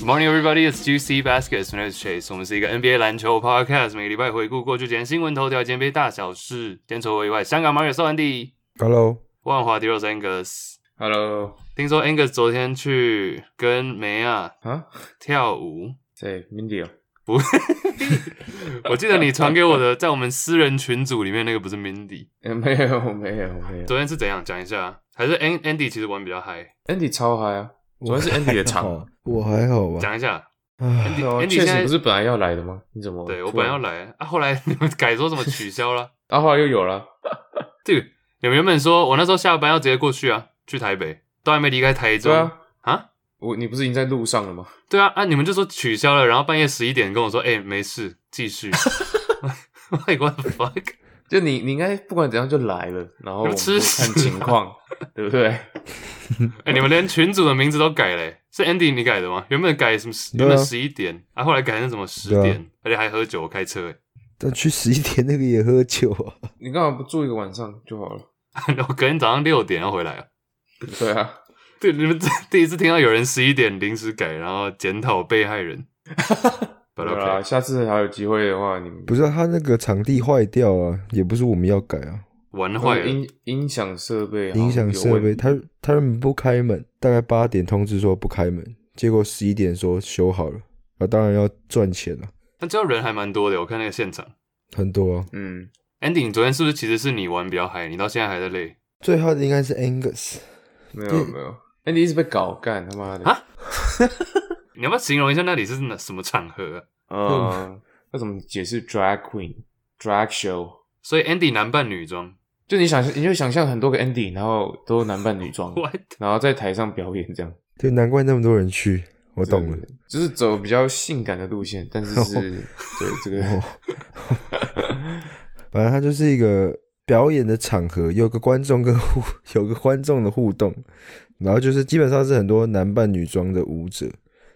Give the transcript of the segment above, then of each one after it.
Good morning, everybody. It's Juicy Baskets. My name is Chase. 我们是一个 NBA 篮球 podcast，每个礼拜回顾过去几天新闻头条、NBA 大小事。今天除我以外，香港马尔受安迪、Hello，万华迪罗斯 Angus。Hello，听说 Angus 昨天去跟梅亚啊，跳舞，对？Mindy 哦，不，我记得你传给我的，在我们私人群组里面那个不是 Mindy。呃，没有，没有，没有。昨天是怎样？讲一下，还是 An Andy 其实玩比较嗨？Andy 超嗨啊！昨天是 Andy 的场，我还好吧。讲一下。唉 Andy 哦 Andy 确现在实不是本来要来的吗？你怎么？对我本来要，来啊，后来你们改说什么取消了？啊，后来又有了。这个你们原本说我那时候下班要直接过去啊，去台北，都还没离开台中对啊，啊我你不是已经在路上了吗？对啊啊！你们就说取消了，然后半夜十一点跟我说，哎、没事，继续。Like what the fuck？就你，你应该不管怎样就来了，然后我们吃就看情况，对不对？哎、你们连群主的名字都改嘞、是 Andy 你改的吗？原本改什么十？对啊原本十一点啊，后来改成什么十对啊点，而且还喝酒开车、欸。但去十一点那个也喝酒啊。你干嘛不住一个晚上就好了？然后隔天早上六点要回来啊。对啊，对，你们这第一次听到有人十一点临时改，然后检讨被害人。But 对啊，OK，下次还有机会的话，你们不是、啊、他那个场地坏掉啊，也不是我们要改啊。玩坏了。音音响设备好像音响设备，他他们不开门，大概八点通知说不开门，结果十一点说修好了，啊，当然要赚钱了，但最后人还蛮多的，我看那个现场。很多啊。嗯，Andy，你昨天是不是其实是你玩比较嗨，你到现在还在累？最后的应该是 Angus，没有没有，Andy 一直被搞干，他妈的啊 你要不要形容一下那里是哪什么场合、啊？嗯，要怎么解释 drag queen drag show？所以 Andy 男扮女装就你想象，你就想象很多个 Andy，然后都男扮女装？然后在台上表演这样。对，难怪那么多人去，我懂了。就是走比较性感的路线，但是 是对这个哦反正它就是一个表演的场合，有个观众跟互有个观众的互动，然后就是基本上是很多男扮女装的舞者，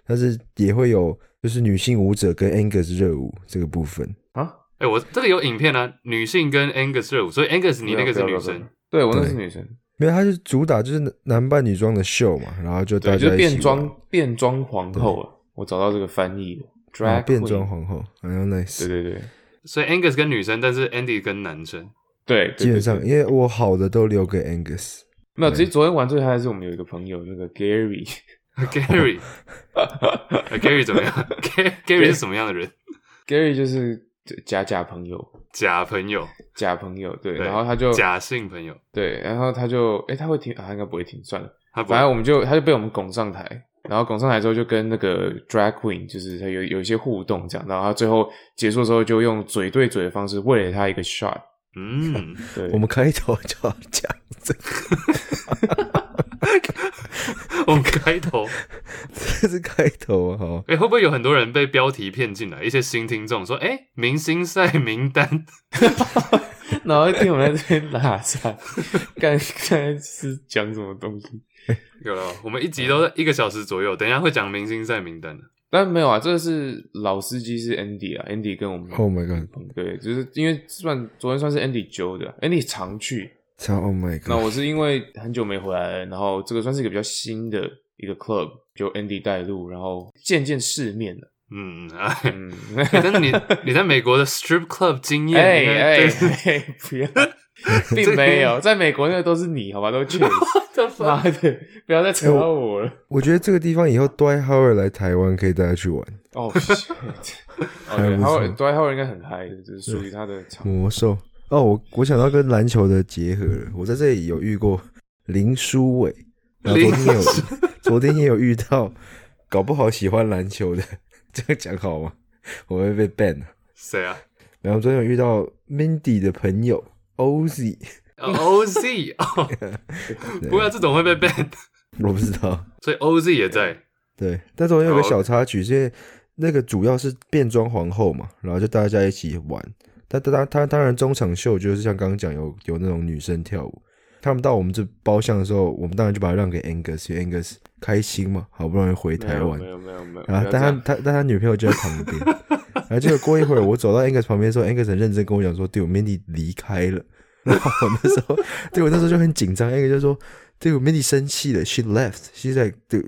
但是也会有就是女性舞者跟 Angus 热舞这个部分。啊，哎、我这个有影片啊，女性跟 Angus 热舞，所以 Angus 你那个是女生，对我那对。是女生，没有，它是主打就是男扮女装的秀嘛，然后就大家一起变装变装皇后啊，我找到这个翻译了变装皇后，好像 nice。对对对。所以 Angus 跟女生，但是 Andy 跟男生。对，对基本上，因为我好的都留给 Angus，没有，其实昨天玩最嗨的是我们有一个朋友，那个 Gary，Gary，呃 Gary 怎么样？Gary 是什么样的人？Gary 就是假假朋友，假朋友，假朋友，对，对然后他就假性朋友，对，然后他就，哎，他会听，啊他应该不会听，算了。反正我们就他就被我们拱上台，然后拱上台之后就跟那个 drag queen 就是他有有一些互动这样，然后他最后结束的时候就用嘴对嘴的方式喂了他一个 shot，嗯，对，我们开头就要讲这个，我们开头，这是开头啊，好。哎、会不会有很多人被标题骗进来？一些新听众说，哎、明星赛名单，然后听我们在这边拉撒，刚才是讲什么东西？有了，我们一集都在一个小时左右，等一下会讲明星赛名单的。但没有啊，这是老司机是 Andy 啊，Andy 跟我们 Oh my god！对，就是因为算昨天算是 Andy 揪的，Andy 常去，超 Oh my 那 god！那我是因为很久没回来了，然后这个算是一个比较新的一个 club，就 Andy 带路，然后见见世面了。嗯，哎、嗯，欸但是你你在美国的 strip club 经验，哎哎哎，不要，并没有，在美国那个都是你，好吧，都 确实。妈的，不要再扯到我了。我觉得这个地方以后 Dwight Howard 来台湾可以带他去玩哦，shit，哦对，还不错他会，对，他会应该很嗨的，这是属于他的场。魔兽。哦，我我想到跟篮球的结合了，我在这里有遇过林书伟，然后昨天有昨天也有遇到，搞不好喜欢篮球的这样讲好吗？我会被 ban 的。谁啊然后昨天有遇到 Mindy 的朋友 Oz，哦？OZ 哦，不要这种会被 ban，我不知道，所以 OZ 也在。对，但是我有个小插曲，是因为那个主要是变装皇后嘛，然后就大家一起玩。但当当当当然中场秀就是像刚刚讲有有那种女生跳舞，他们到我们这包厢的时候，我们当然就把它让给 Angus，因为 Angus 开心嘛，好不容易回台湾没，有没有没有，然后但他他但他女朋友就在旁边，然后结果过一会儿我走到 Angus 旁边的时候，Angus 很认真跟我讲说，对我 Mindy 离开了，然后我那时候对我那时候就很紧张，Angus 就说。对我 Mindy 生气了，She left. She's like，对，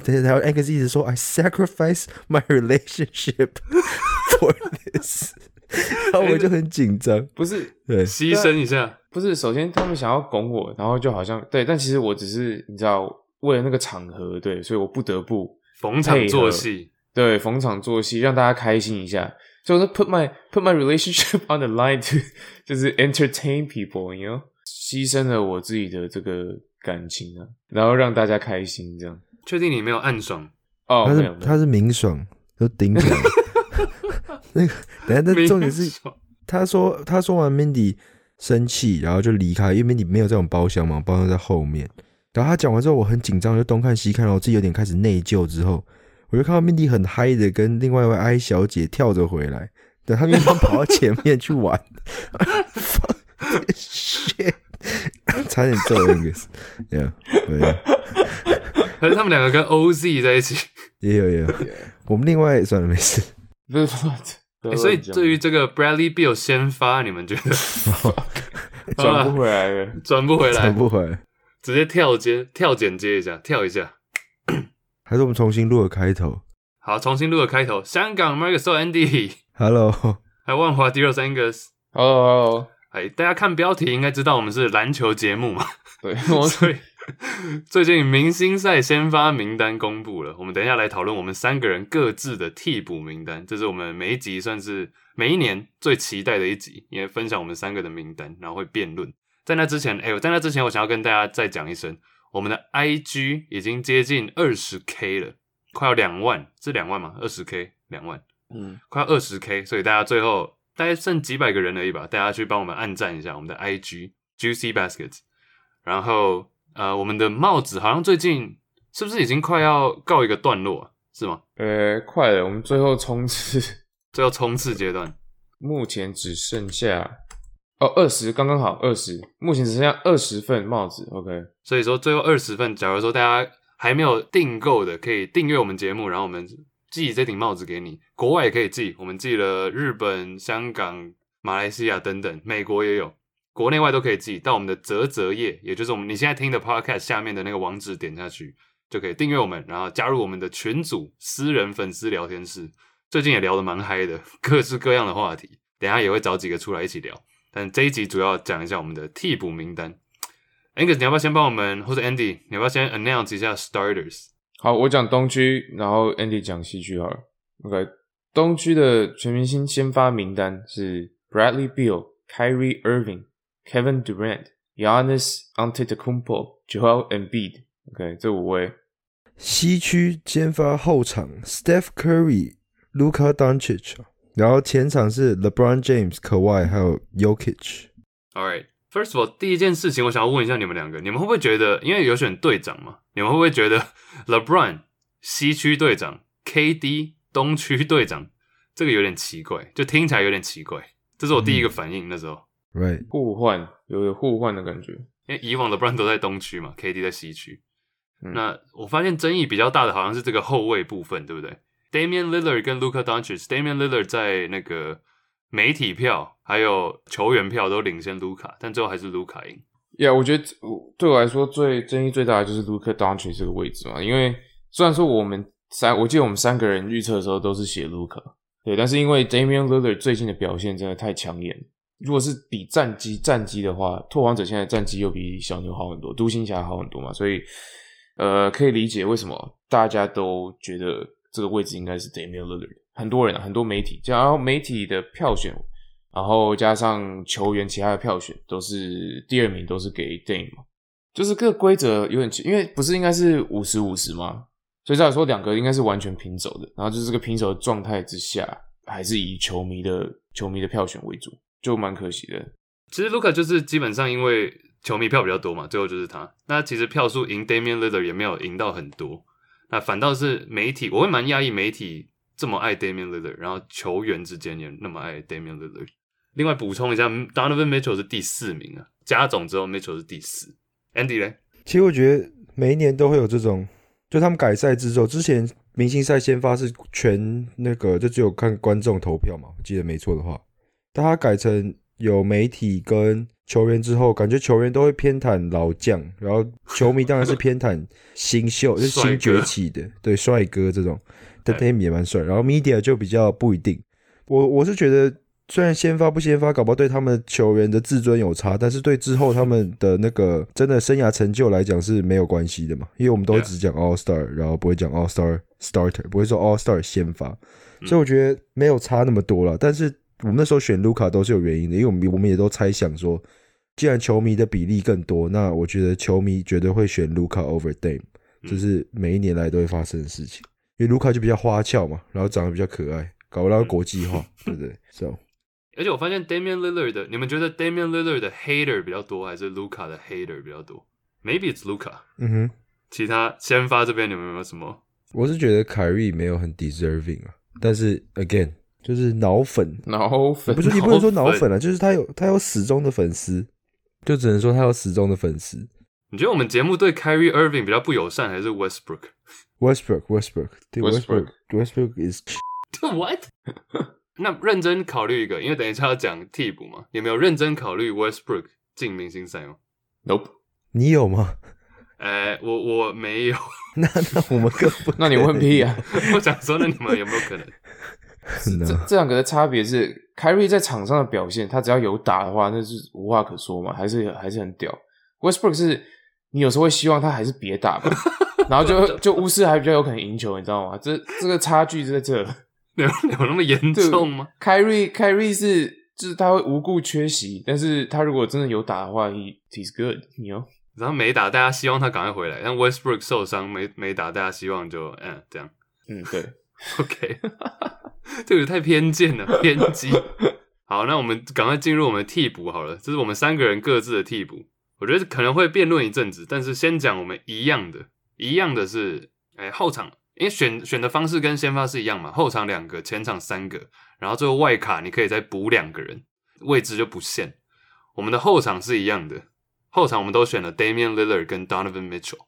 对，然后 Angus 一直说 I sacrifice my relationship for this，然后我就很紧张，不是对，牺牲一下，不是，首先他们想要拱我，然后就好像对，但其实我只是你知道为了那个场合，对，所以我不得不逢场作戏。对逢场作戏，让大家开心一下。所以我说 put my put my relationship on the line to 就是 entertain people，you know，牺牲了我自己的这个感情啊，然后让大家开心这样。确定你没有暗爽？哦，他是他是明爽，都顶起来。那个，等下，那重点是他说他说完 Mindy 生气，然后就离开，因为 Mindy 没有这种包厢嘛，包厢在后面。然后他讲完之后，我很紧张，就东看西看，然后我自己有点开始内疚。之后，我就看到 Mindy 很嗨的跟另外一位 I 小姐跳着回来，等，他们跑到前面去玩。This shit，差点揍 Angus，yeah，对，可是他们两个跟 OZ 在一起，也有也有，我们另外算了没事，不是不是，欸所以对于这个 Bradley Bill 先发，你们觉得转不回来了。转不回来转，不回来，直接跳接跳剪接一下，跳一下。还是我们重新录个开头好，重新录个开头。香港 Marcus Andy，，Hello，还有万华 d i r o s Angus。Hello Hello，哎，大家看标题应该知道我们是篮球节目嘛，对我所以 最近明星赛先发名单公布了，我们等一下来讨论我们三个人各自的替补名单，这是我们每一集算是每一年最期待的一集，也分享我们三个的名单，然后会辩论。在那之前，哎、我在那之前，我想要跟大家再讲一声，我们的 IG 已经接近二十 K 了，快要两万，是两万吗？二十 K，两万。嗯，快二十 K，所以大家最后大概剩几百个人而已吧，大家去帮我们按赞一下我们的 IG Juicy Baskets，然后呃，我们的帽子好像最近是不是已经快要告一个段落、啊，是吗？呃，快了，我们最后冲刺，最后冲刺阶段，目前只剩下哦二十，刚刚好二十，目前只剩下二十份帽子。OK，所以说最后二十份，假如说大家还没有订购的，可以订阅我们节目，然后我们寄这顶帽子给你，国外也可以寄，我们寄了日本、香港、马来西亚等等，美国也有，国内外都可以寄到我们的泽泽页，也就是我们你现在听的 Podcast 下面的那个网址，点下去就可以订阅我们，然后加入我们的群组私人粉丝聊天室，最近也聊得蛮嗨的，各式各样的话题，等下也会找几个出来一起聊。但这一集主要讲一下我们的替补名单。Angus，你要不要先帮我们，或者 Andy，你要不要先 announce 一下 starters？好，我讲东区，然后 Andy 讲西区好。OK，东区的全明星先发名单是 Bradley Beal、Kyrie Irving、Kevin Durant、Giannis Antetokounmpo、Joel Embiid。OK，这五位。西区先发后场 Steph Curry、Luka Doncic，然后前场是 LeBron James、Kawhi 还有 Yokic。All right. First of all，第一件事情，我想要问一下你们两个，你们会不会觉得，因为有选队长嘛，你们会不会觉得 LeBron 西区队长，KD 东区队长，这个有点奇怪，就听起来有点奇怪，这是我第一个反应。那时候，Right，互换，有有互换的感觉。因为以往 LeBron 都在东区嘛，KD 在西区。嗯那我发现争议比较大的好像是这个后卫部分，对不对？Damian Lillard 跟 Luca Doncic，Damian Lillard 在那个媒体票还有球员票都领先卢卡，但最后还是卢卡赢。Yeah，我觉得我对我来说最争议最大的就是 Luca Doncic 这个位置嘛，因为虽然说我们三，我记得我们三个人预测的时候都是写 Luka，对，但是因为 Damian Lillard 最近的表现真的太抢眼，如果是比战绩战绩的话，拓荒者现在战绩又比小牛好很多，独行侠好很多嘛，所以呃可以理解为什么大家都觉得这个位置应该是 Damian Lillard，很多人啊，很多媒体，然后媒体的票选。然后加上球员其他的票选都是第二名，都是给 Dame 嘛，就是这个规则有点奇，因为不是应该是五十五十吗？所以照理说两个应该是完全平手的。然后就是这个平手的状态之下，还是以球迷的球迷的票选为主，就蛮可惜的。其实卢卡就是基本上因为球迷票比较多嘛，最后就是他。那其实票数赢 Damian Lillard 也没有赢到很多，那反倒是媒体，我会蛮讶异媒体这么爱 Damian Lillard，然后球员之间也那么爱 Damian Lillard。另外补充一下，Donovan Mitchell 是第四名啊，加总之后 Mitchell 是第四。Andy 嘞？其实我觉得每一年都会有这种，就他们改赛制之后，之前明星赛先发是全那个，就只有看观众投票嘛，我记得没错的话，但他改成有媒体跟球员之后，感觉球员都会偏袒老将，然后球迷当然是偏袒新秀，就是新崛起的，对帅哥这种，但 d a m 也蛮帅，然后 media 就比较不一定。我我是觉得，虽然先发不先发，搞不好对他们球员的自尊有差，但是对之后他们的那个真的生涯成就来讲是没有关系的嘛，因为我们都会只讲 All Star，然后不会讲 All Star Starter，不会说 All Star 先发，所以我觉得没有差那么多了。但是我们那时候选卢卡都是有原因的，因为我们我们也都猜想说，既然球迷的比例更多，那我觉得球迷绝对会选卢卡 over Dame，这是每一年来都会发生的事情。因为卢卡就比较花俏嘛，然后长得比较可爱，搞到国际化，对不对？So 而且我发现 Damian Lillard 的，你们觉得 Damian Lillard 的 hater 比较多，还是 Luca 的 hater 比较多？Maybe it's Luca。嗯哼，其他先发这边你们有没有什么？我是觉得凯瑞没有很 deserving 啊，但是 again 就是脑粉，脑粉不是你不能说脑脑粉啊，就是他有他有始终的粉丝，就只能说他有始终的粉丝。你觉得我们节目对 Kyrie Irving 比较不友善，还是 Westbrook？Westbrook Westbrook 对 Westbrook Westbrook Westbrook is What？那认真考虑一个，因为等一下要讲替补嘛，有没有认真考虑 Westbrook 进明星赛吗？Nope。你有吗？呃，我我没有，那那我们更不那你问屁啊！我想说，那你们有没有可能？这呢？这两个的差别是，凯瑞在场上的表现，他只要有打的话，那是无话可说嘛，还是还是很屌。Westbrook 是你有时候会希望他还是别打吧，然后就就巫师还比较有可能赢球，你知道吗？这这个差距就在这。有有那么严重吗？凯瑞凯瑞是就是他会无故缺席，但是他如果真的有打的话，he he's good，你 know。然后没打，大家希望他赶快回来。但 Westbrook 受伤没没打，大家希望就嗯这样。嗯，对，OK，这个太偏见了，偏激。好，那我们赶快进入我们的替补好了，这是我们三个人各自的替补。我觉得可能会辩论一阵子，但是先讲我们一样的，一样的是，哎、后场，因为选选的方式跟先发是一样嘛，后场两个，前场三个，然后最后外卡你可以再补两个人，位置就不限。我们的后场是一样的，后场我们都选了 Damian Lillard 跟 Donovan Mitchell。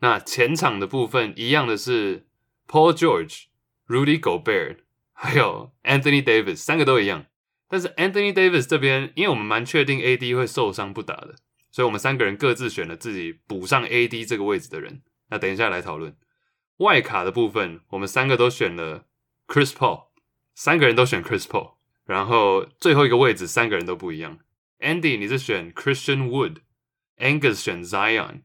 那前场的部分一样的是 Paul George、Rudy Gobert 还有 Anthony Davis 三个都一样，但是 Anthony Davis 这边，因为我们蛮确定 AD 会受伤不打的，所以我们三个人各自选了自己补上 AD 这个位置的人。那等一下来讨论外卡的部分，我们三个都选了 Chris Paul，三个人都选 Chris Paul，然后最后一个位置三个人都不一样。Andy 你是选 Christian Wood，Angus 选 Zion，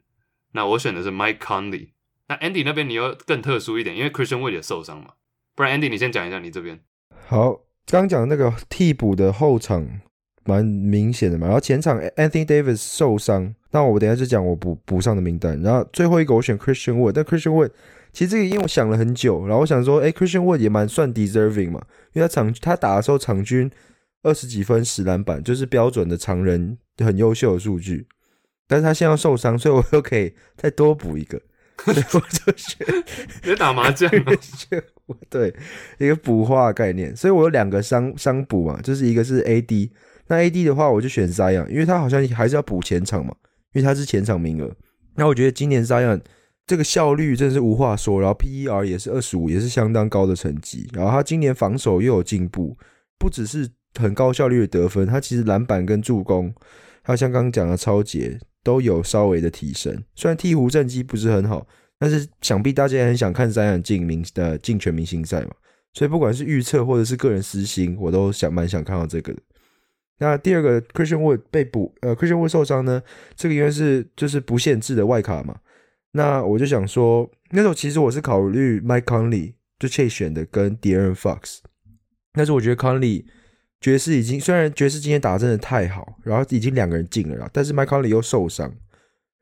那我选的是 Mike Conley。那 Andy 那边你又更特殊一点，因为 Christian Wood 也受伤嘛。不然 Andy 你先讲一下你这边。好，刚讲那个替补的后场蛮明显的嘛，然后前场 Anthony Davis 受伤，那我等下就讲我补补上的名单，然后最后一个我选 Christian Wood，但 Christian Wood 其实这个因为我想了很久，然后我想说，哎，Christian Wood 也蛮算 deserving 嘛，因为他场他打的时候场均二十几分十篮板，就是标准的常人很优秀的数据，但是他现在要受伤，所以我又可以再多补一个，我就选你在打麻将吗？对，一个补花的概念，所以我有两个伤伤补嘛，就是一个是 AD，那 AD 的话我就选 Zion，因为他好像还是要补前场嘛，因为他是前场名额。那我觉得今年 Zion 这个效率真的是无话说，然后 PER 也是二十五，也是相当高的成绩，然后他今年防守又有进步，不只是很高效率的得分，他其实篮板跟助攻，还有像刚刚讲的超节都有稍微的提升，虽然鹈鹕战绩不是很好。但是想必大家也很想看三阳进明呃进全明星赛嘛，所以不管是预测或者是个人私心，我都想蛮想看到这个的。那第二个 Christian Wood 被捕，呃 Christian Wood 受伤呢，这个因为是就是不限制的外卡嘛，那我就想说，那时候其实我是考虑 Mike Conley 就 Chase 选的跟 d a r e n Fox，但是我觉得 Conley 爵士已经虽然爵士今天打得真的太好，然后已经两个人进了啦，但是 Mike Conley 又受伤。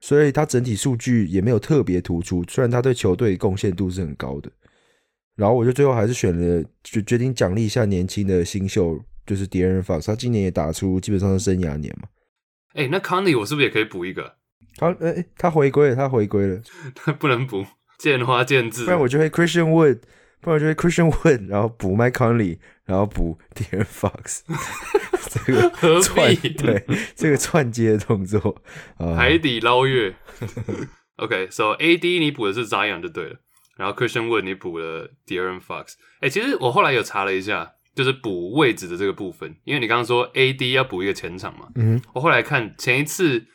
所以他整体数据也没有特别突出，虽然他对球队贡献度是很高的。然后我就最后还是选了，就决定奖励一下年轻的新秀，就是 d e n Fox，他今年也打出基本上是生涯年嘛。哎、那 Conley 我是不是也可以补一个？他呃、诶他回归了，他回归了，他 不能补，见花见智。不然我就会 Christian Wood，不然我就是 Christian Wood，然后补 Mike Conley，然后补 d a r e n Fox，这个串对这个串接的动作啊，海底捞月。OK，so、AD 你补的是 Zion 就对了，然后 Christian Wood 你补了 De'Aaron Fox。哎、其实我后来有查了一下，就是补位置的这个部分，因为你刚刚说 AD 要补一个前场嘛，嗯我后来看前一次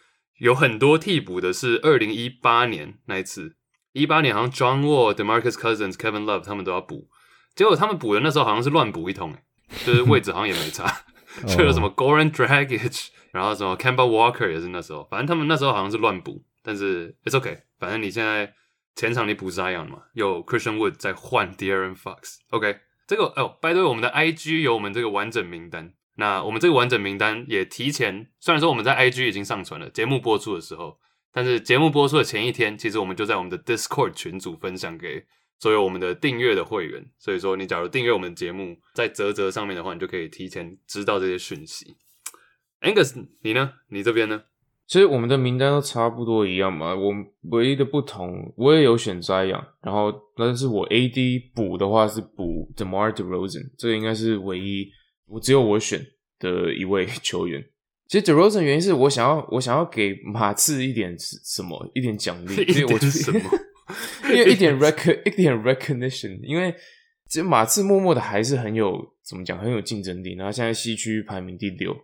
有很多替补的是二零一八年那一次，一八年好像 John Wall、DeMarcus Cousins、Kevin Love 他们都要补，结果他们补的那时候好像是乱补一通、欸，就是位置好像也没差，就有什么 Goran Dragic，然后什么 Camby Walker 也是那时候，反正他们那时候好像是乱补，但是 it's okay，反正你现在前场你补 Zion 嘛，有 Christian Wood 再换 De'Aaron Fox，OK，、这个哦 the way，我们的 IG 有我们这个完整名单。那我们这个完整名单也提前，虽然说我们在 IG 已经上传了，节目播出的时候，但是节目播出的前一天，其实我们就在我们的 Discord 群组分享给所有我们的订阅的会员。所以说，你假如订阅我们节目，在泽泽上面的话，你就可以提前知道这些讯息。Angus，你呢？你这边呢？其实我们的名单都差不多一样嘛，我唯一的不同，我也有选 Zion，然后但是我 AD 补的话是补 DeMar DeRozan，这个应该是唯一我只有我选的一位球员。其实 DeRozan 原因是我想要我想要给马刺一点什么一点奖励，一所以我就点什么？因为一点 rec 一点 recognition，因为其实马刺默默的还是很有怎么讲很有竞争力，然后现在西区排名第六。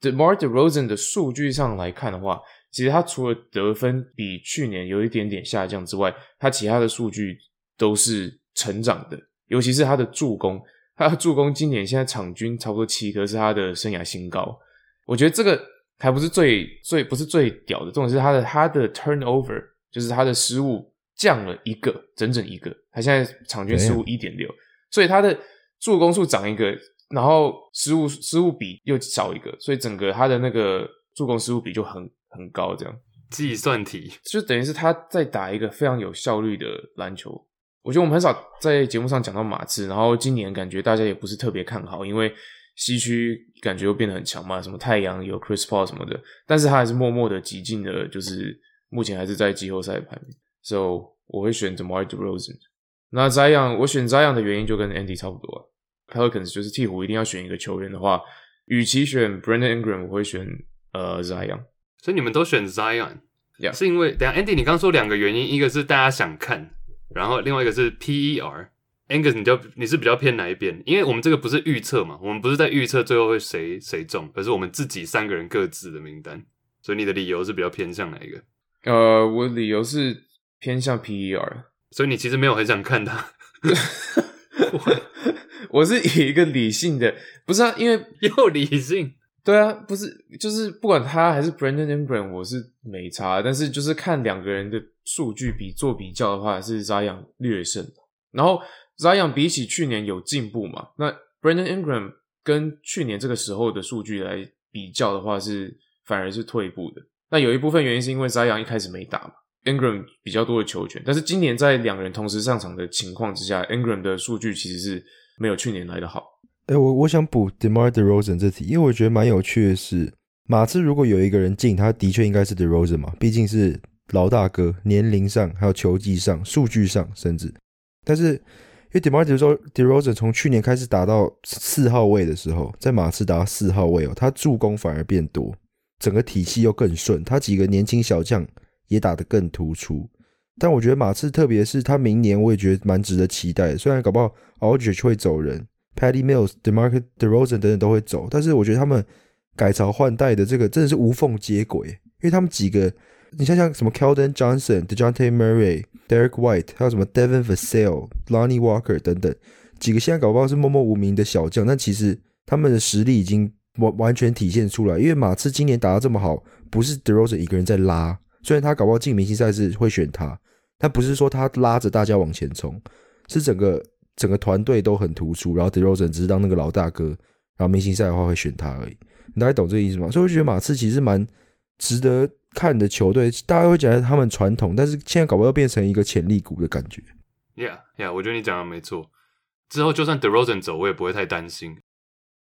DeMar DeRozan 的数据上来看的话，其实他除了得分比去年有一点点下降之外，他其他的数据都是成长的，尤其是他的助攻，他的助攻今年现在场均差不多七颗，是他的生涯新高。我觉得这个还不是最最不是最屌的，重点是他的他的 turnover，就是他的失误降了一个，整整一个，他现在场均失误一点六，所以他的助攻数涨一个，然后失误失误比又少一个，所以整个他的那个助攻失误比就很很高，这样。计算题。就等于是他在打一个非常有效率的篮球。我觉得我们很少在节目上讲到马刺，然后今年感觉大家也不是特别看好，因为西区感觉又变得很强嘛，什么太阳有 Chris Paul 什么的，但是他还是默默的挤进的，就是目前还是在季后赛排名。So 我会选 DeMar DeRozan。那 Zion 我选 Zion 的原因就跟 Andy 差不多、啊、，Pelicans 就是鹈鹕一定要选一个球员的话，与其选 Brandon Ingram，我会选呃 Zion。所以你们都选 Zion，Yeah 是因为等下 Andy 你刚说两个原因，一个是大家想看，然后另外一个是 PER。Angus，你就你是比较偏哪一边？因为我们这个不是预测嘛，我们不是在预测最后会谁谁中，而是我们自己三个人各自的名单。所以你的理由是比较偏向哪一个？呃，我理由是偏向 PER，所以你其实没有很想看他，我是以一个理性的，不是啊，因为 又理性。对啊，不是就是不管他还是 Brandon Ingram，我是没差，但是就是看两个人的数据比做比较的话，是 Zion 略胜，然后 Zion 比起去年有进步嘛，那 Brandon Ingram 跟去年这个时候的数据来比较的话，是反而是退步的。那有一部分原因是因为 Zion 一开始没打嘛，Ingram 比较多的球权，但是今年在两人同时上场的情况之下，Ingram 的数据其实是没有去年来的好。哎、我我想补 Demar Derozan 这题，因为我觉得蛮有趣的是，马刺如果有一个人进，他的确应该是 Derozan 嘛，毕竟是老大哥，年龄上还有球技上、数据上，甚至，但是因为 Demar Derozan 从去年开始打到四号位的时候，在马刺打到四号位哦，他助攻反而变多，整个体系又更顺，他几个年轻小将也打得更突出。但我觉得马刺，特别是他明年，我也觉得蛮值得期待。虽然搞不好 Aldridge 会走人。Patty Mills、DeMarcus DeRozan 等等都会走，但是我觉得他们改朝换代的这个真的是无缝接轨，因为他们几个，你想想什么 Keldon Johnson、Dejounte Murray、Derek White，还有什么 Devin Vassell、Lonnie Walker 等等几个现在搞不好是默默无名的小将，但其实他们的实力已经完完全体现出来。因为马刺今年打得这么好，不是 DeRozan 一个人在拉，虽然他搞不好进明星赛是会选他，但不是说他拉着大家往前冲，是整个。整个团队都很突出，然后 DeRozan 只是当那个老大哥，然后明星赛的话会选他而已，你大概懂这个意思吗？所以我觉得马刺其实蛮值得看的球队，大家会觉得他们传统，但是现在搞不好变成一个潜力股的感觉。Yeah, yeah，我觉得你讲的没错。之后就算 DeRozan 走，我也不会太担心。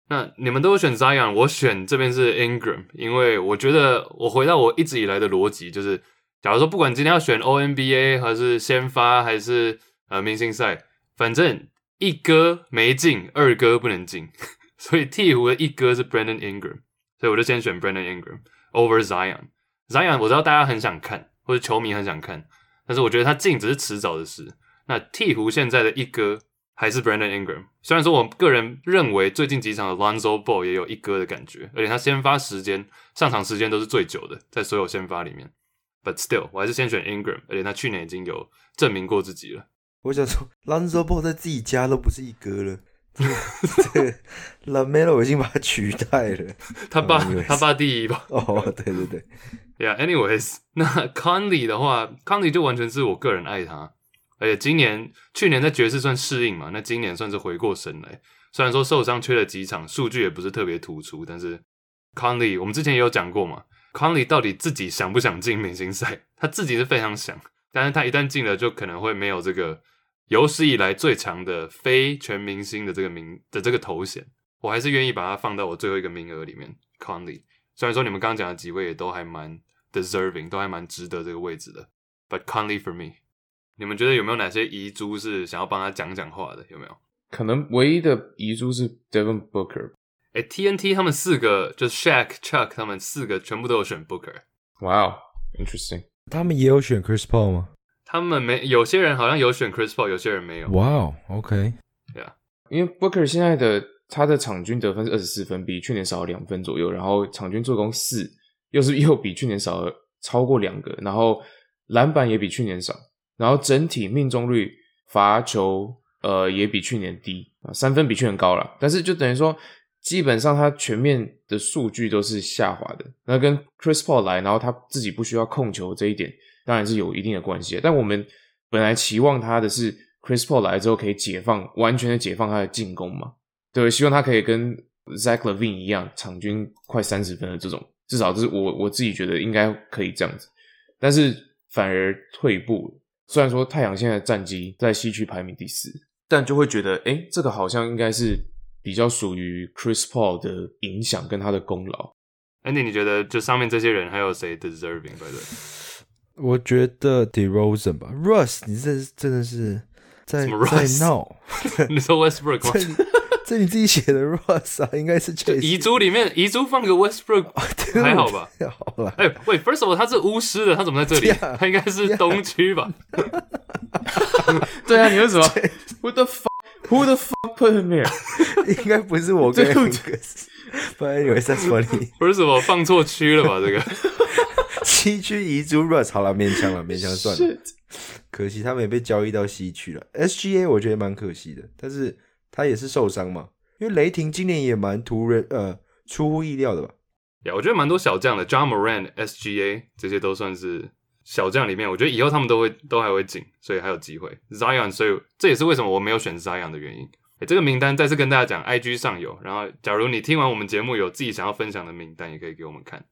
那你们都选 Zion，我选这边是 Ingram，因为我觉得我回到我一直以来的逻辑，就是假如说不管今天要选 ONBA 还是先发还是呃明星赛，反正一哥没进，二哥不能进，所以鹈鹕的一哥是 Brandon Ingram，所以我就先选 Brandon Ingram over Zion。Zion 我知道大家很想看，或者球迷很想看，但是我觉得他进只是迟早的事。那鹈鹕现在的一哥还是 Brandon Ingram，虽然说我个人认为最近几场的 Lonzo Ball 也有一哥的感觉，而且他先发时间、上场时间都是最久的，在所有先发里面。But still，我还是先选 Ingram，而且他去年已经有证明过自己了。我想说，Lonzo Ball 在自己家都不是一哥了，这个 Lamelo 已经把他取代了。他爸、他爸第一吧哦，对对对，？Yeah，anyways，那 Conley 的话，Conley 就完全是我个人爱他，而且今年、去年在爵士算适应嘛，那今年算是回过神来。虽然说受伤缺了几场，数据也不是特别突出，但是 Conley 我们之前也有讲过嘛，Conley 到底自己想不想进明星赛？他自己是非常想，但是他一旦进了，就可能会没有这个有史以来最强的非全明星的这个名的这个头衔。我还是愿意把它放到我最后一个名额里面，Conley。虽然说你们刚刚讲的几位也都还蛮 deserving，都还蛮值得这个位置的，But Conley for me。你们觉得有没有哪些遗珠是想要帮他讲讲话的？有没有？可能唯一的遗珠是 Devin Booker。哎，TNT 他们四个就是 Shaq、Chuck 他们四个全部都有选 Booker，Wow，interesting。他们也有选 Chris Paul 吗？他们没有些人好像有选 Chris Paul，有些人没有。哇哦，OK，对啊因为 Booker 现在的他的场均得分是二十四分，比去年少了两分左右，然后场均助攻四，又是又比去年少了超过两个，然后篮板也比去年少，然后整体命中率、罚球呃也比去年低啊，三分比去年高了，但是就等于说基本上他全面的数据都是下滑的。那跟 Chris Paul 来，然后他自己不需要控球这一点，当然是有一定的关系。但我们本来期望他的是 Chris Paul 来之后可以解放，完全的解放他的进攻嘛。对，希望他可以跟 Zach Levine 一样，场均快三十分的这种，至少这是我我自己觉得应该可以这样子。但是反而退步。虽然说太阳现在的战绩在西区排名第四，但就会觉得，哎，这个好像应该是比较属于 Chris Paul 的影响跟他的功劳。Andy，你觉得就上面这些人还有谁 deserving？对不对？我觉得 DeRozan 吧，Russ，你这真的是在什么在？闹，你说 Westbrook 这这你自己写的 Russ 啊，应该是 Chase 遗珠里面遗珠放个 Westbrook 还好吧？好了，哎、喂 f i r s t of all，他是巫师的，他怎么在这里 Yeah. 他应该是东区吧？对啊，你为什么？Who the fuck？Who the fuck put him here？应该不是我跟对 Angus，不然以为 that's funny。First of all，放错区了吧？这个西区遗珠 Russ 好了，勉强了，勉强算了。可惜他们也被交易到西区了。SGA 我觉得蛮可惜的，但是他也是受伤嘛，因为雷霆今年也蛮突然呃出乎意料的吧。呀我觉得蛮多小将的，John Moran、SGA 这些都算是小将里面，我觉得以后他们都会都还会进，所以还有机会。Zion，所以这也是为什么我没有选 Zion 的原因。诶这个名单再次跟大家讲，IG 上有，然后假如你听完我们节目有自己想要分享的名单，也可以给我们看。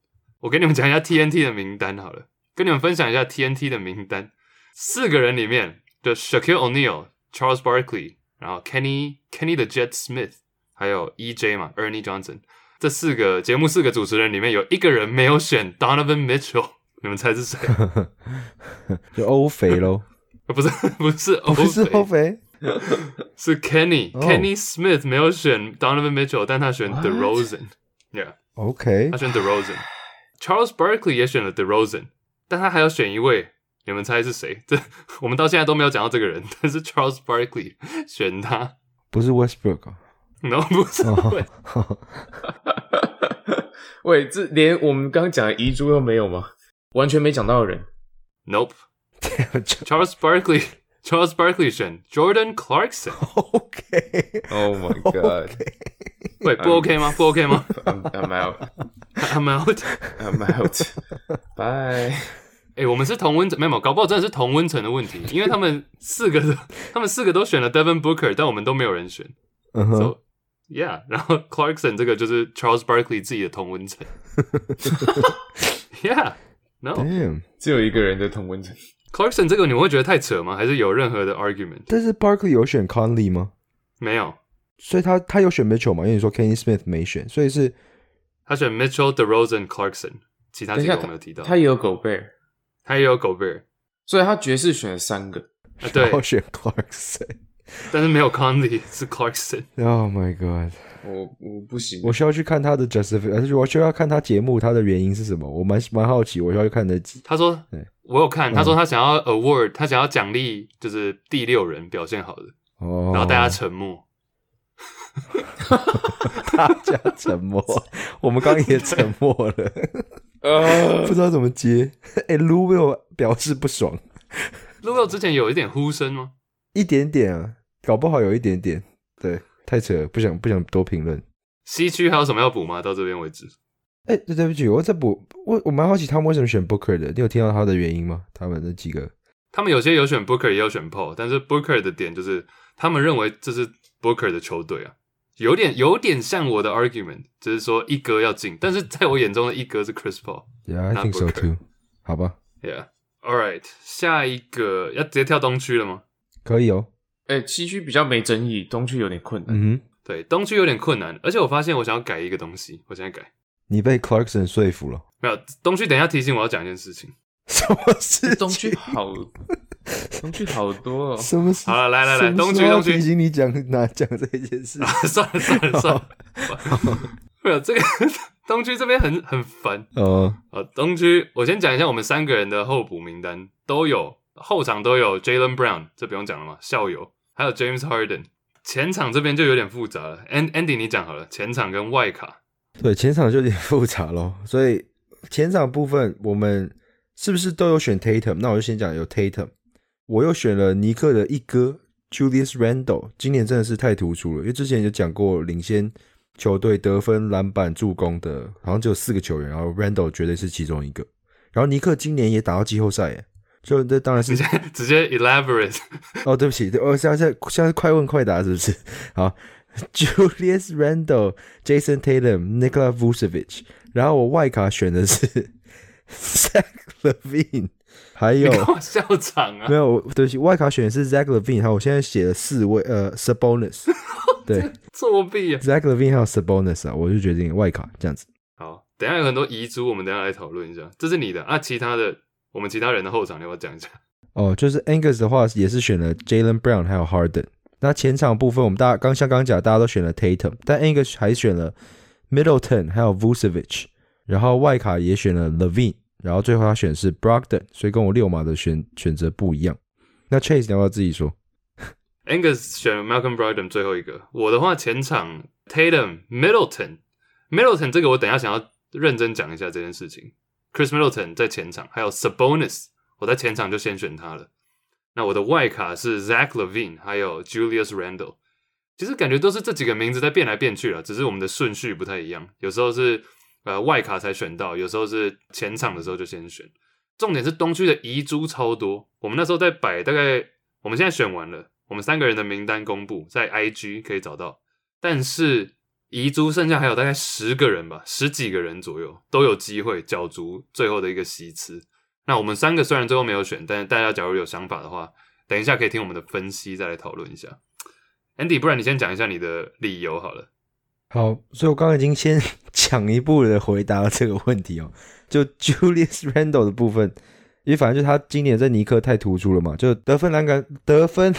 我给你们讲一下 TNT 的名单好了，跟你们分享一下 TNT 的名单。四个人里面的 Shaquille O'Neal、Charles Barkley，然后 Kenny Kenny 的 Jet Smith，还有 EJ 嘛，Ernie Johnson。这四个节目四个主持人里面有一个人没有选 Donovan Mitchell，你们猜是谁？就欧肥喽，呃不是不是欧不是肥欧肥，是 Kenny、哦 Kenny Smith 没有选 Donovan Mitchell，但他选 What？DeRozan，yeah，OK，他选 DeRozan。Charles Barkley 也选了 DeRozan，但他还要选一位，你们猜是谁？这我们到现在都没有讲到这个人，但是 Charles Barkley 选他不是 Westbrook 啊。，no 不是喂，这连我们刚刚讲的遗珠都没有吗？完全没讲到的人。，nope。Charles Barkley Charles Barkley 选 Jordan Clarkson，OK，Oh my god! 喂，不 OK 吗？不 OK 吗 I'm, I'm out.？I'm out。I'm out. Bye. 哎、我们是同温层，没有，没有搞不好真的是同温层的问题，因为他们四个都，他们四个都选了 Devin Booker，但我们都没有人选。嗯哼，So yeah，然后 Clarkson 这个就是 Charles Barkley 自己的同温层。yeah，No Damn，只有一个人的同温层。Clarkson 这个你们会觉得太扯吗？还是有任何的 argument？但是 Barkley 有选 Conley 吗？没有，所以他他有选 Mitchell 嘛？因为你说 Kenny Smith 没选，所以是他选 Mitchell、DeRozan、Clarkson，其他几个我没有提到。他也有狗贝尔，他也有 Gobert 所以他爵士选了三个。啊，对我，选 Clarkson。但是没有 Conley，是 Clarkson。Oh my god！我我不行，我需要去看他的 justification，而且我需要看他节目，他的原因是什么？我蛮蛮好奇，我需要去看那集。他说，我有看，嗯他说他想要 award，他想要奖励就是第六人表现好的，哦，然后大家沉默。大家沉默，我们刚刚也沉默了，呃不知道怎么接。哎、u Will 表示不爽，l u 之前有一点呼声吗？一点点啊，搞不好有一点点。对，太扯了，不想不想多评论。西区还有什么要补吗？到这边为止。哎、对对不起，我再补，我我蛮好奇他们为什么选 Booker 的，你有听到他的原因吗？他们那几个，他们有些有选 Booker，也有选 Paul，但是 Booker 的点就是他们认为这是 Booker 的球队啊，有点有点像我的 argument，就是说一哥要进，但是在我眼中的一哥是 Chris Paul。Yeah, I think so too。好吧，Yeah，All right，下一个要直接跳东区了吗？可以哦。哎、西区比较没争议，东区有点困难。嗯哼，对，东区有点困难，而且我发现我想要改一个东西，我现在改。你被 Clarkson 说服了。没有东区，等一下提醒我要讲一件事情。什么事情？东区好，东区好多哦。什么事？好了来来来东区东区提醒你讲哪讲这件事。算了算了算了，没有这个 东区这边很很烦。哦，呃，东区我先讲一下我们三个人的候补名单，都有后场都有 Jalen Brown，这不用讲了嘛，校友，还有 James Harden。前场这边就有点复杂了，And Andy 你讲好了，前场跟外卡。对，前场就有点复杂咯，所以前场部分我们是不是都有选 Tatum？那我就先讲有 Tatum，我又选了尼克的一哥 Julius Randle，今年真的是太突出了，因为之前有讲过领先球队得分、篮板、助攻的，好像只有四个球员，然后 Randle 绝对是其中一个。然后尼克今年也打到季后赛，哎，就这当然是直接直接 elaborate，哦，对不起，对，我现在现在现在快问快答是不是？好，Julius Randle、Jason Tatum、Nikola Vucevic，然后我外卡选的是 Zach Levine，还有校长啊没！有？对不起，外卡选的是 Zach Levine，好，我现在写了四位，呃，Sabonis，对作弊啊！，Zach Levine 还有 Sabonis 啊，我就决定外卡这样子。好，等一下有很多遗珠，我们等一下来讨论一下。这是你的啊，其他的我们其他人的后场，你要不要讲一下？哦，就是 Angus 的话也是选了 Jalen Brown 还有 Harden。那前场部分我们大家刚像刚刚讲，大家都选了 Tatum，但 Angus 还选了 Middleton 还有 Vucevic，然后外卡也选了 Levine，然后最后他选是 Brogden，所以跟我六码的选选择不一样。那 Chase 你要不要自己说？Angus 选 Malcolm Brogden 最后一个，我的话前场 Tatum、Middleton、Middleton 这个我等下想要认真讲一下这件事情。Chris Middleton 在前场，还有 Sabonis，我在前场就先选他了。那我的外卡是 Zach Levine，还有 Julius Randle。其实感觉都是这几个名字在变来变去了，只是我们的顺序不太一样。有时候是呃外卡才选到，有时候是前场的时候就先选。重点是东区的遗珠超多，我们那时候在摆，大概我们现在选完了，我们三个人的名单公布在 IG 可以找到，但是遗珠剩下还有大概十个人吧，十几个人左右都有机会角逐最后的一个席次。那我们三个虽然最后没有选，但是大家假如有想法的话，等一下可以听我们的分析，再来讨论一下。Andy，不然你先讲一下你的理由好了。好，所以我刚刚已经先抢一步的回答这个问题哦。就 Julius Randle 的部分，因为反正就他今年在尼克太突出了嘛，就得分、篮杆、得分、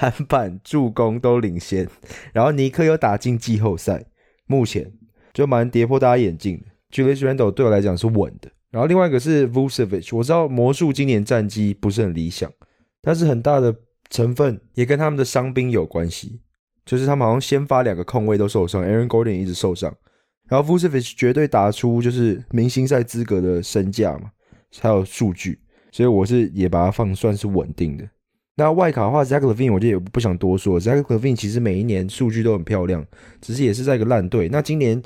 篮板、助攻都领先，然后尼克又打进季后赛，目前就蛮跌破大家眼镜的。Julius Randle 对我来讲是稳的，然后另外一个是 Vucevic，我知道魔术今年战绩不是很理想，但是很大的成分也跟他们的伤兵有关系。就是他们好像先发两个控卫都受伤，Aaron Gordon 也一直受伤，然后 Vucevic 绝对打出就是明星赛资格的身价嘛，还有数据，所以我是也把它放算是稳定的。那外卡的话，Zach Levine 我就也不想多说，Zach Levine 其实每一年数据都很漂亮，只是也是在一个烂队。那今年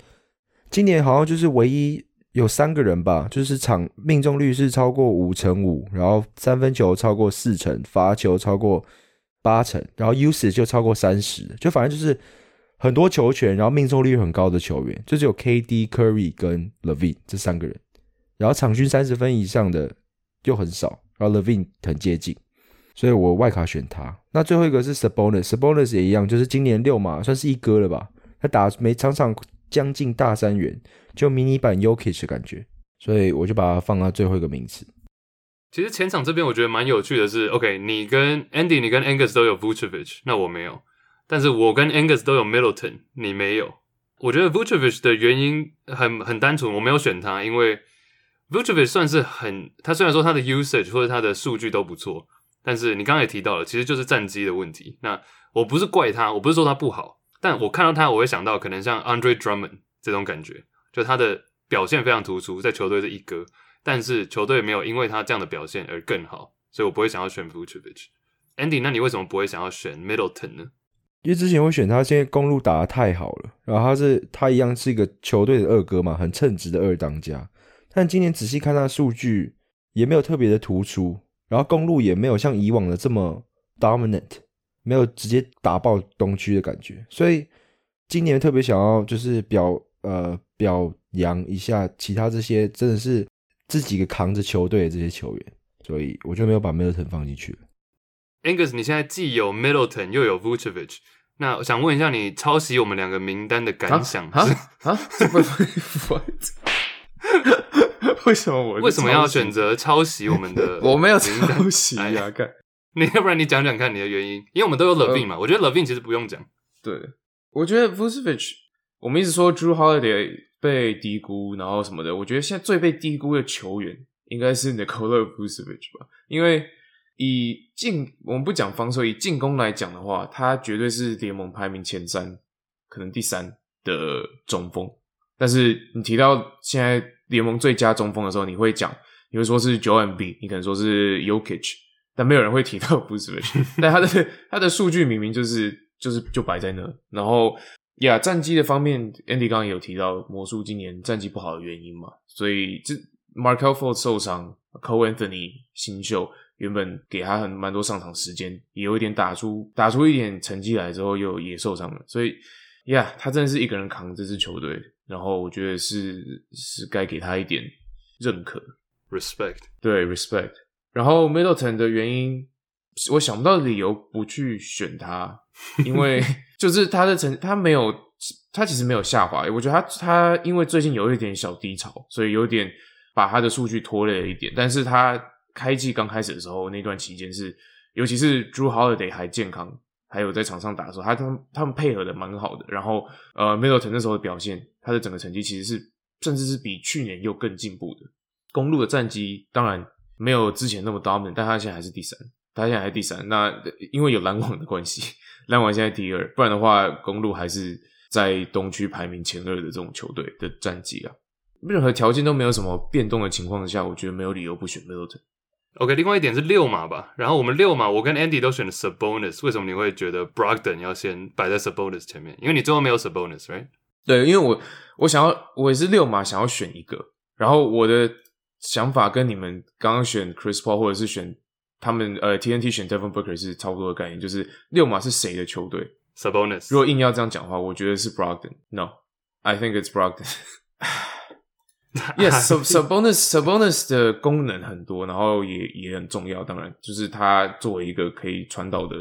今年好像就是唯一有三个人吧，就是场命中率是超过五成五，然后三分球超过四成，罚球超过。八成，然后 usage 就超过三十，就反正就是很多球权，然后命中率很高的球员，就只有 KD、Curry 跟 Levine 这三个人。然后场均三十分以上的又很少，然后 Levine 很接近，所以我外卡选他。那最后一个是 Sabonis，Sabonis 也一样，就是今年六嘛算是一哥了吧？他打每场场将近大三元，就迷你版 Yokich 感觉，所以我就把它放到最后一个名次。其实前场这边我觉得蛮有趣的是，OK，你跟 Andy、你跟 Angus 都有 Vucevic，那我没有，但是我跟 Angus 都有 Middleton，你没有。我觉得 Vucevic 的原因很很单纯，我没有选他，因为 Vucevic 算是很，他虽然说他的 usage 或者他的数据都不错，但是你刚刚也提到了，其实就是战绩的问题。那我不是怪他，我不是说他不好，但我看到他，我会想到可能像 Andre Drummond 这种感觉，就他的表现非常突出，在球队是一哥。但是球队没有因为他这样的表现而更好，所以我不会想要选 Vucevic。Andy，那你为什么不会想要选 Middleton 呢？因为之前会选他，现在公路打得太好了，然后他是他一样是一个球队的二哥嘛，很称职的二当家。但今年仔细看他的数据，也没有特别的突出，然后公路也没有像以往的这么 dominant，没有直接打爆东区的感觉。所以今年特别想要就是表呃表扬一下其他这些真的是。自己扛着球队的这些球员，所以我就没有把 Middleton 放进去了。Angus，你现在既有 Middleton 又有 Vucevic，那我想问一下你抄袭我们两个名单的感想啊？啊？为什么我为什么要选择抄袭我们的？我没有抄袭呀，看 你要不然你讲讲看你的原因，因为我们都有 Levine 嘛，我觉得 Levine 其实不用讲。对，我觉得 Vucevic，我们一直说 Drew Holiday。被低估，然后什么的，我觉得现在最被低估的球员应该是 Nikola Vucevic 吧，因为以进我们不讲防守，以进攻来讲的话，他绝对是联盟排名前三，可能第三的中锋。但是你提到现在联盟最佳中锋的时候，你会讲，你会说是 Joe M B，你可能说是 Yokich，但没有人会提到 Vucevic，但他的他的数据明明就是就是就摆在那，然后。呀，战绩的方面，Andy 刚刚也有提到魔术今年战绩不好的原因嘛，所以这 Markel f o r d 受伤，Co Anthony 新秀原本给他很蛮多上场时间，也有一点打出打出一点成绩来之后又也受伤了，所以呀，他真的是一个人扛这支球队，然后我觉得是是该给他一点认可，respect，对 respect，然后 Middleton 的原因，我想不到理由不去选他，因为。就是他的成，他没有，他其实没有下滑。我觉得他他因为最近有一点小低潮，所以有点把他的数据拖累了一点。但是他开季刚开始的时候那段期间是，尤其是 Drew Holiday 还健康，还有在场上打的时候，他他们他们配合的蛮好的。然后呃，Middleton 那时候的表现，他的整个成绩其实是甚至是比去年又更进步的。公路的战绩当然没有之前那么 dominant，但他现在还是第三，他现在还是第三。那因为有篮网的关系。篮网现在第二，不然的话，公路还是在东区排名前二的这种球队的战绩啊。任何条件都没有什么变动的情况下，我觉得没有理由不选 Middleton。OK，另外一点是六码吧。然后我们六码，我跟 Andy 都选了 Sabonis。为什么你会觉得 Brogdon 要先摆在 Sabonis 前面？因为你最后没有 Sabonis，right？对，因为我我想要，我也是六码想要选一个。然后我的想法跟你们刚刚选 Chris Paul 或者是选。他们呃，TNT 选 Devin Booker 是差不多的概念，就是六马是谁的球队？Sabonis。如果硬要这样讲的话，我觉得是 Brogdon。No，I think it's Brogdon。Yes，Sabonis，Sabonis 的功能很多，然后也也很重要。当然，就是他作为一个可以传导的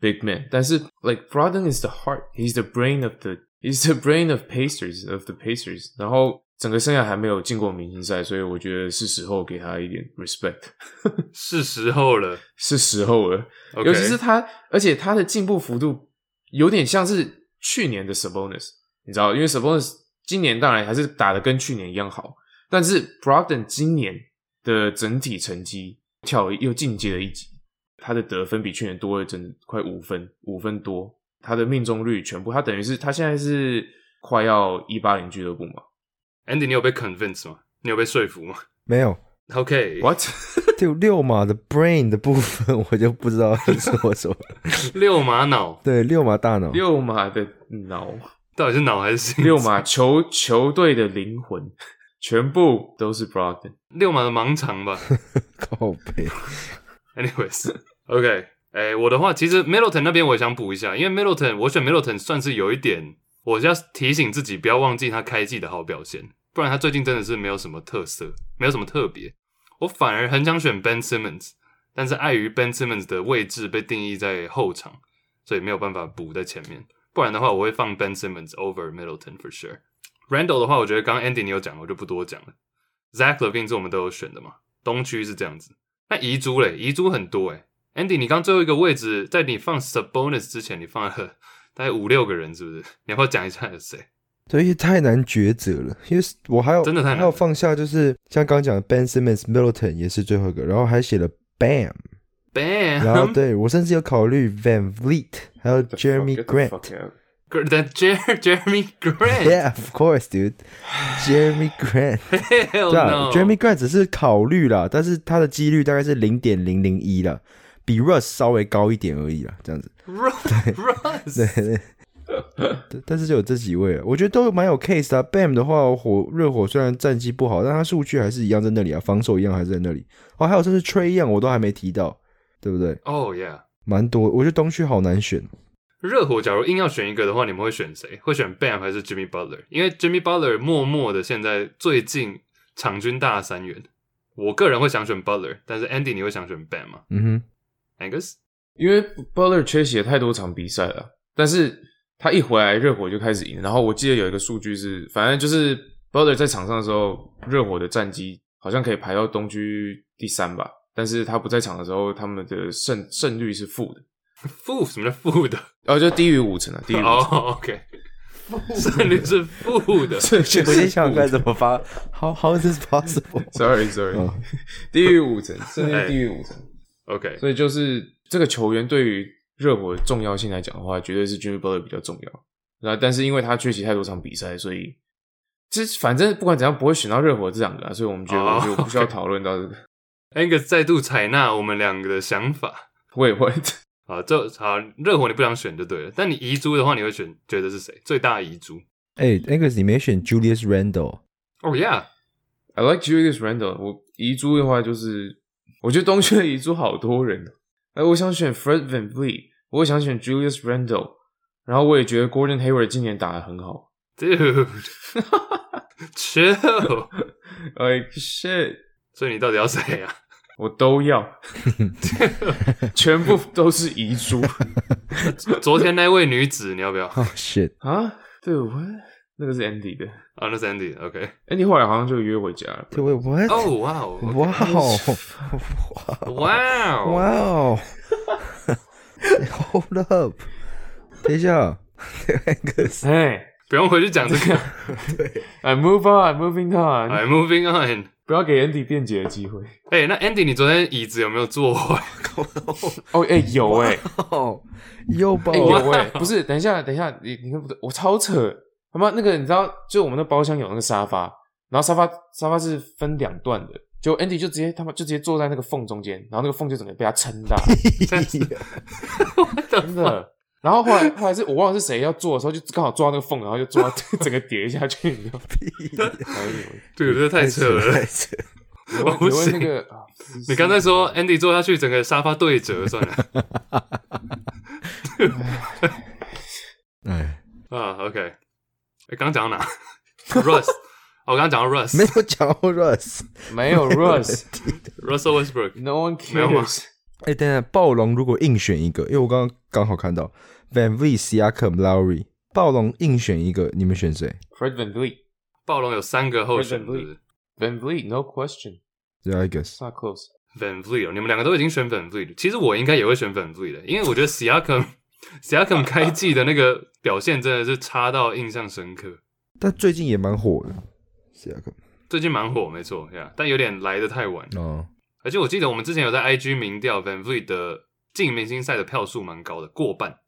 big man。但是，like Brogdon is the heart，he's the brain of the，he's the brain of Pacers of the Pacers。然后。整个生涯还没有进过明星赛，所以我觉得是时候给他一点 respect。是时候了，是时候了。尤其是他，而且他的进步幅度有点像是去年的 Sabonis，你知道，因为 Sabonis 今年当然还是打的跟去年一样好，但是 Brogdon 今年的整体成绩跳又进阶了一级，他的得分比去年多了整快五分，五分多。他的命中率全部，他等于是他现在是快要一八零俱乐部嘛。Andy，你有被 convince 吗？你有被说服吗？没有。OK，What？就六码的 brain 的部分，我就不知道是说什么。六码脑，对，六码大脑，六码的脑，到底是脑还是心？六马球球队的灵魂，全部都是 Brogdon。六马的盲肠吧？靠背。Anyways，OK，哎，我的话，其实 Middleton 那边我也想补一下，因为 Middleton 我选 Middleton 算是有一点。我要提醒自己不要忘记他开季的好表现，不然他最近真的是没有什么特色，没有什么特别。我反而很想选 Ben Simmons，但是碍于 Ben Simmons 的位置被定义在后场，所以没有办法补在前面。不然的话，我会放 Ben Simmons over Middleton for sure。Randall 的话，我觉得刚刚 Andy 你有讲，我就不多讲了。Zach Levine 是我们都有选的嘛，东区是这样子。那遗珠嘞，遗珠很多诶、Andy，你刚最后一个位置，在你放 Sabonis 之前，你放了 大概五六个人，是不是？你要不要讲一下有谁？对，因为太难抉择了，因为我还有真的还有放下，就是像刚刚讲的 Ben Simmons、Middleton 也是最后一个，然后还写了 Bam，Bam，然后对我甚至有考虑 Van Vliet，还有 Jeremy Grant。The Jeremy Grant. Yeah, of course, dude. Jeremy Grant. Hell. Jeremy Grant 只是考虑了，但是他的几率大概是零点零零一了，比 Russ 稍微高一点而已啊，这样子。Russ. 对 Russ. 对 对。但是就有这几位，我觉得都蛮有 case 的、啊。Bam 的话，火热火虽然战绩不好，但他数据还是一样在那里啊，防守一样还是在那里。哦，还有甚至 Trey 一样，我都还没提到。对不对？哦、yeah。蛮多，我觉得东区好难选。热火假如硬要选一个的话，你们会选谁？会选 Bam 还是 Jimmy Butler？因为 Jimmy Butler 默默的现在最近场均大三元，我个人会想选 Butler，但是 Andy 你会想选 Bam 吗嗯哼？Angus？因为 Butler 缺席了太多场比赛了，但是他一回来热火就开始赢，然后我记得有一个数据是，反正就是 Butler 在场上的时候，热火的战绩好像可以排到东区第三吧，但是他不在场的时候，他们的胜胜率是负的，负什么叫负的？哦，就低于五成啊，低于五成。哦、o k 胜率是负的。这确哼，我实先想想看怎么发。How how is this possible？，sorry sorry，、哦 低于五成，胜率低于五成。OK，所以就是这个球员对于热火的重要性来讲的话，绝对是 Jimmy Butler 比较重要。那但是因为他缺席太多场比赛，所以这反正不管怎样不会选到热火这两个、啊，所以我们觉得哦我就不需要讨论到这个。Angus 再度采纳我们两个的想法。我也会，好，这好热火你不想选就对了。但你遗珠的话，你会选觉得是谁？最大遗珠？哎，Angus，你没选 Julius Randle？哦、yeah，I like Julius Randle。我遗珠的话就是，我觉得东区的遗珠好多人哦。哎，我想选 Fred VanVleet，我想选 Julius Randle，然后我也觉得 Gordon Hayward 今年打的很好。Dude，chill。Like shit，所以你到底要谁啊？我都要，全部都是遗珠 昨天那位女子，你要不要？哦、shit！啊！对，我那个是 Andy 的啊，那是 Andy。OK。，Andy 后来好像就约回家了。对，我 what？哦，哇哦，哇哦！哇哦，哇哦！Hold up！等一下，Angus，哎，不用回去讲这个。哎，move on，moving on，I，Moving on。不要给 Andy 辩解的机会。哎，那 Andy，你昨天椅子有没有坐坏？哦，哎，有哎，哦，又爆哎有哎，不是，等一下，等一下，你你看不对，我超扯，他妈那个你知道，就我们的包厢有那个沙发，然后沙发沙发是分两段的，就 Andy 就直接他妈就直接坐在那个缝中间，然后那个缝就整个被他撑大，真的。然后后来后来是我忘了是谁要做的时候，就刚好抓到那个缝，然后就坐到 整个跌下去，你知道吗？哎呦这个真的太扯了。太扯！你问不行你问那个，啊你刚才说 Andy 坐下去，整个沙发对折，算了。哎，啊，OK。哎，刚刚讲到哪？Russ。哦我刚刚讲到 Russ。没有讲到 Russ。没有 Russ，No Russell Westbrook。one cares。哎，等等，暴龙如果硬选一个，因为我刚刚刚好看到 Van v Siakam、Lowry，暴龙硬选一个，你们选谁 Fred Van Vliet。暴龙有三个候选是 Van Vliet, no question.？Yeah, I guess. It's not close. Van Vliet，你们两个都已经选 Van Vliet，其实我应该也会选 Van Vliet 的，因为我觉得 Siakam Siakam 开季的那个表现真的是差到印象深刻，但最近也蛮火的，Siakam。最近蛮火，没错，yeah,，但有点来的太晚。哦，而且我记得我们之前有在 IG 民调 Van Vliet 的进明星赛的票数蛮高的，过半。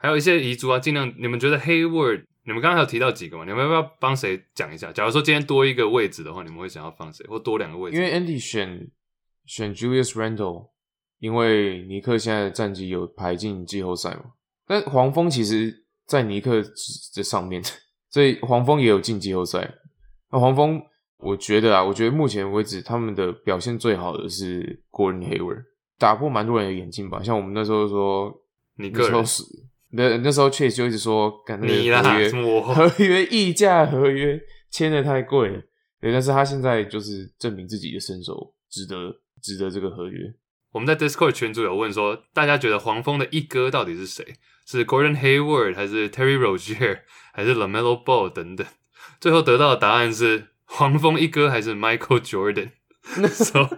还有一些遗珠啊，尽量你们觉得 Hayward，你们刚刚有提到几个嘛？你们要不要帮谁讲一下？假如说今天多一个位置的话，你们会想要放谁，或多两个位置？因为 Andy 选选 Julius Randle，因为尼克现在的战绩有排进季后赛嘛。但黄蜂其实，在尼克这上面，所以黄蜂也有进季后赛。那黄蜂，我觉得啊，我觉得目前为止他们的表现最好的是 Gordon Hayward，打破蛮多人的眼镜吧。像我们那时候说，你个人那时候是那那时候 Chase 就一直说，干那个你啦合约 合约溢价合约签的太贵了。对，但是他现在就是证明自己的身手值得值得这个合约。我们在 Discord 群组有问说，大家觉得黄蜂的一哥到底是谁？是 Gordon Hayward 还是 Terry Rozier 还是 Lamelo Ball 等等？最后得到的答案是黄蜂一哥还是 Michael Jordan。so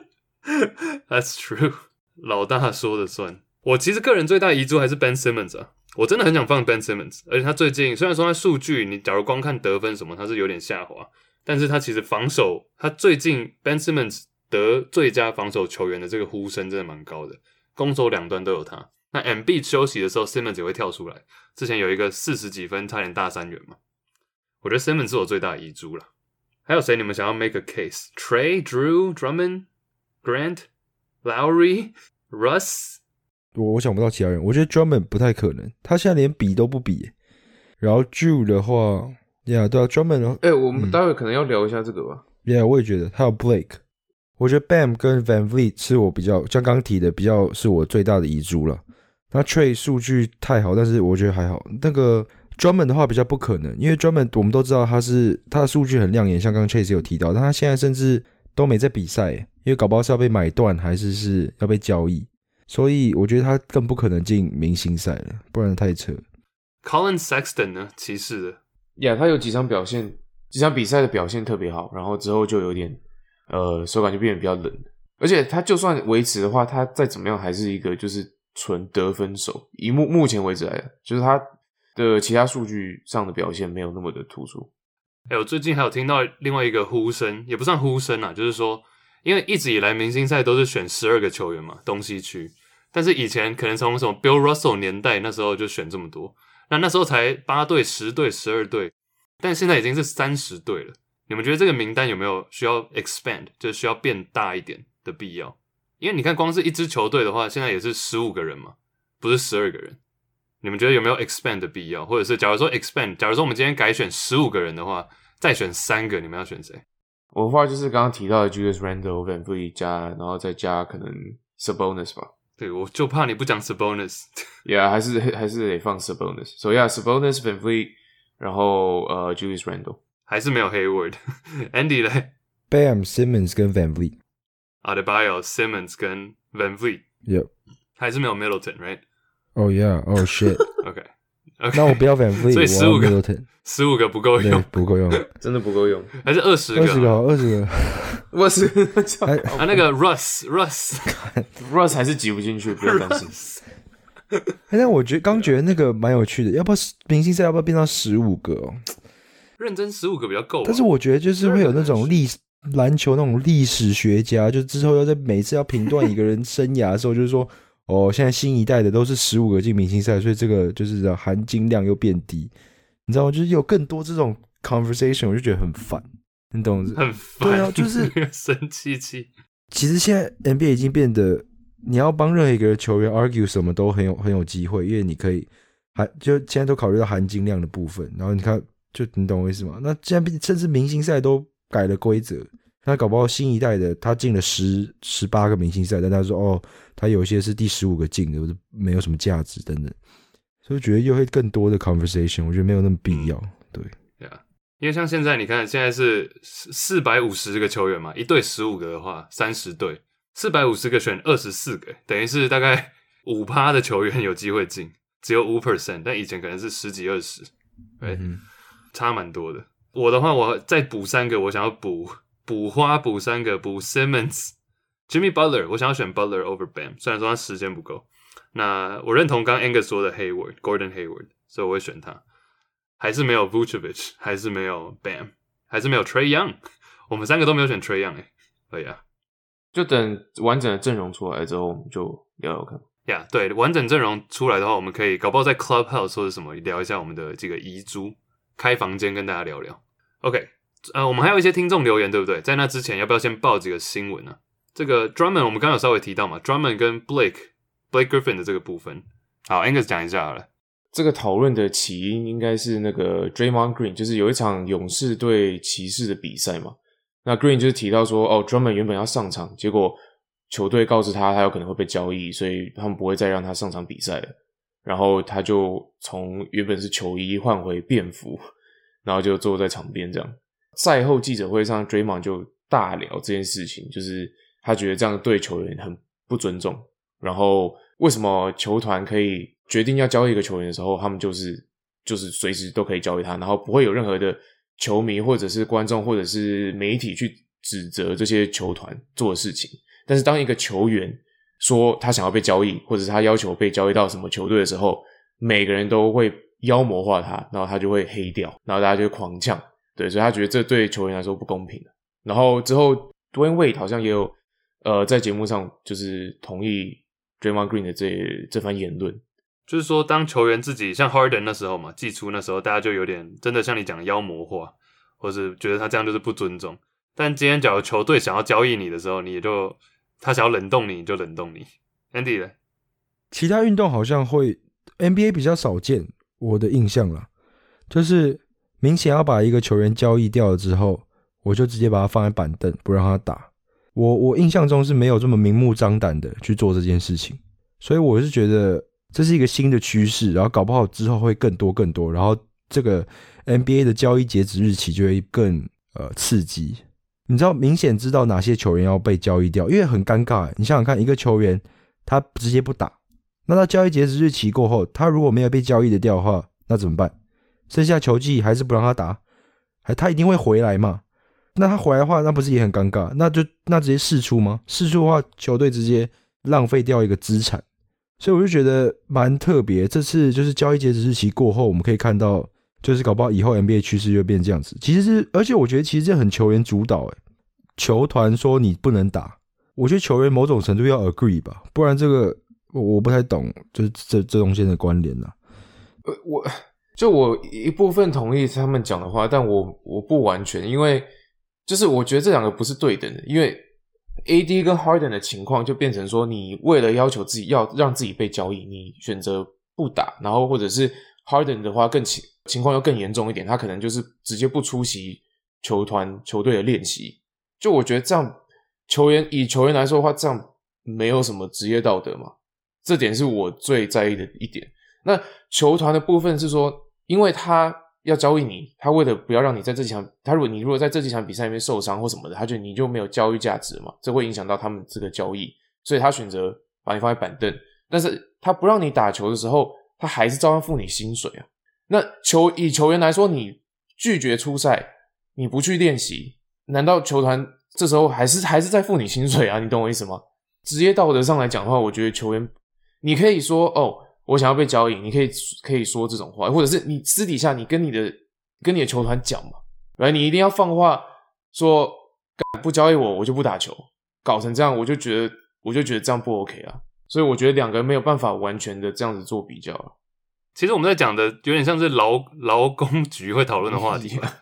that's true，老大说了算。我其实个人最大遗珠还是 Ben Simmons 啊，我真的很想放 Ben Simmons，而且他最近虽然说他数据，你假如光看得分什么，他是有点下滑，但是他其实防守，他最近 Ben Simmons 得最佳防守球员的这个呼声真的蛮高的，攻守两端都有他。那 M B 休息的时候，Simmons 也会跳出来。之前有一个四十几分，差点大三元嘛。我觉得 Simmons 是我最大的遗珠了。还有谁你们想要 make a case？Trey、Drew、Drummond、Grant、Lowry、Russ？我我想不到其他人，我觉得 Drummond 不太可能，他现在连比都不比。然后 Drew 的话，呀，对啊，Drummond，哎、我们待会可能要聊一下这个吧。yeah，我也觉得，还有 Blake，我觉得 Bam 跟 Van Vliet 是我比较像刚刚提的比较是我最大的遗珠了。那 Trey 数据太好，但是我觉得还好。那个 Drummond 的话比较不可能，因为 Drummond 我们都知道他是他的数据很亮眼，像刚刚 Chase 有提到，但他现在甚至都没在比赛，因为搞不好是要被买断还是是要被交易，所以我觉得他更不可能进明星赛了，不然太扯。Colin Sexton 呢？骑士的呀、他有几场表现，几场比赛的表现特别好，然后之后就有点呃手感就变得比较冷，而且他就算维持的话，他再怎么样还是一个就是纯得分手。以目目前为止来，就是他的其他数据上的表现没有那么的突出。哎、我最近还有听到另外一个呼声，也不算呼声啊，就是说，因为一直以来明星赛都是选十二个球员嘛，东西区，但是以前可能从什么 Bill Russell 年代那时候就选这么多，那那时候才八队、十队、十二队，但现在已经是三十队了。你们觉得这个名单有没有需要 expand，就需要变大一点的必要？因为你看，光是一支球队的话，现在也是十五个人嘛，不是十二个人。你们觉得有没有 expand 的必要？或者是假如说 expand，假如说我们今天改选十五个人的话，再选三个，你们要选谁？我的话就是刚刚提到的 Julius Randle、Van Vliet 加，然后再加可能 Sabonis 吧。对，我就怕你不讲 Sabonis。 Yeah，还是还是得放 Sabonis。所以啊，Sabonis、Van Vliet，然后呃 Julius Randle。还是没有 Hayward、Andy 嘞 Bam、Simmons 跟 Van Vliet。 ，Adebayo、Simmons 跟 Van Vliet， Yep。还是没有 Middleton，right？OK，、 Oh yeah. Oh shit. 那我不要 Van Vliet，所以我要15个 Middleton。十五个不够用，，不够用。真的不够用。还是二十个？二十个好，二十个。我是哎啊，那个 Russ Russ Russ 还是挤不进去，不要担心。哎，但我觉得刚觉得那个蛮有趣的，要不要明星赛要不要变到十五个哦？认真十五个比较够吧。但是我觉得就是会有那种历史篮球那种历史学家，就之后要在每次要评断一个人生涯的时候，就是说，哦，现在新一代的都是十五个进明星赛，所以这个就是含金量又变低，你知道吗？就是有更多这种 conversation，我就觉得很烦，你懂？很烦，对啊就是 生气气。其实现在 NBA 已经变得，你要帮任何一个球员 argue 什么都很有很有机会，因为你可以含就现在都考虑到含金量的部分，然后你看，就你懂我意思吗？那现在甚至明星赛都改了规则，那搞不好新一代的他进了十十八个明星赛，但他说哦，他有一些是第十五个进的，或者没有什么价值等等，所以我觉得又会更多的 conversation，我觉得没有那么必要。对，对啊，因为像现在你看，现在是四四百五十个球员嘛，一队十五个的话，三十队，四百五十个选二十四个，等于是大概 五趴的球员有机会进，只有五 percent，但以前可能是十几二十，对，嗯差蛮多的。我的话，我再补三个，我想要补补花补三个，补 Simmons、Jimmy Butler，我想要选 Butler over Bam，虽然说他时间不够。那我认同刚刚 Angus 说的 Hayward、Gordon Hayward，所以我会选他。还是没有 Vucevic，还是没有 Bam，还是没有 Trey Young，我们三个都没有选 Trey Young 哎、可以啊，就等完整的阵容出来之后，我们就聊聊看。呀、对，完整阵容出来的话，我们可以搞不好在 Clubhouse 或者什么聊一下我们的这个遗珠，开房间跟大家聊聊。OK，呃，我们还有一些听众留言，对不对？在那之前，要不要先报几个新闻呢、这个 Drummond 我们刚刚有稍微提到嘛，Drummond 跟 Blake Blake Griffin 的这个部分，好，Angus 讲一下好了。这个讨论的起因应该是那个 Draymond Green，就是有一场勇士对骑士的比赛嘛。那 Green 就是提到说，哦，Drummond 原本要上场，结果球队告知他他有可能会被交易，所以他们不会再让他上场比赛了。然后他就从原本是球衣换回便服，然后就坐在场边这样。赛后记者会上，Draymond 就大聊这件事情，就是他觉得这样对球员很不尊重。然后为什么球团可以决定要交易一个球员的时候，他们就是就是随时都可以交易他，然后不会有任何的球迷或者是观众或者是媒体去指责这些球团做的事情。但是当一个球员说他想要被交易，或者是他要求被交易到什么球队的时候，每个人都会妖魔化他，然后他就会黑掉，然后大家就会狂呛，对，所以他觉得这对球员来说不公平然后之后 Dwayne Wade 好像也有呃在节目上就是同意 Draymond Green 的这这番言论，就是说，当球员自己像 Harden 那时候嘛，季初那时候，大家就有点真的像你讲的妖魔化，或是觉得他这样就是不尊重。但今天假如球队想要交易你的时候，你也就他想要冷冻你，你就冷冻你。Andy 呢？其他运动好像会 NBA 比较少见，我的印象啦，就是明显要把一个球员交易掉了之后，我就直接把他放在板凳，不让他打。我我印象中是没有这么明目张胆的去做这件事情，所以我是觉得这是一个新的趋势，然后搞不好之后会更多更多，然后这个 NBA 的交易截止日期就会更呃刺激。你知道明显知道哪些球员要被交易掉，因为很尴尬。你想想看，一个球员他直接不打，那他交易截止日期过后，他如果没有被交易的掉的话，那怎么办？剩下球季还是不让他打，还他一定会回来嘛？那他回来的话，那不是也很尴尬？那就那直接试出吗？试出的话，球队直接浪费掉一个资产，所以我就觉得蛮特别。这次就是交易截止日期过后，我们可以看到，就是搞不好以后 NBA 趋势就变这样子。其实是，而且我觉得其实这很球员主导，诶，球团说你不能打，我觉得球员某种程度要 agree 吧，不然这个我我不太懂，就是这这中间的关联呐。呃，我就我一部分同意他们讲的话，但我我不完全，因为。就是我觉得这两个不是对等的，因为 A D 跟 Harden 的情况就变成说，你为了要求自己要让自己被交易，你选择不打，然后或者是 Harden 的话更情情况又更严重一点，他可能就是直接不出席球团球队的练习。就我觉得这样球员以球员来说的话，这样没有什么职业道德嘛，这点是我最在意的一点。那球团的部分是说，因为他。要交易你，他为了不要让你在这几场，他如果你如果在这几场比赛里面受伤或什么的，他就你就没有交易价值嘛，这会影响到他们这个交易，所以他选择把你放在板凳，但是他不让你打球的时候，他还是照样付你薪水啊。那球以球员来说，你拒绝出赛，你不去练习，难道球团这时候还是还是在付你薪水啊？你懂我意思吗？职业道德上来讲的话，我觉得球员你可以说哦。我想要被交易，你可以可以说这种话，或者是你私底下你跟你的跟你的球团讲嘛，来，你一定要放话说不交易我，我就不打球，搞成这样，我就觉得我就觉得这样不 OK 啊，所以我觉得两个人没有办法完全的这样子做比较啊。其实我们在讲的有点像是劳劳工局会讨论的话题嘛，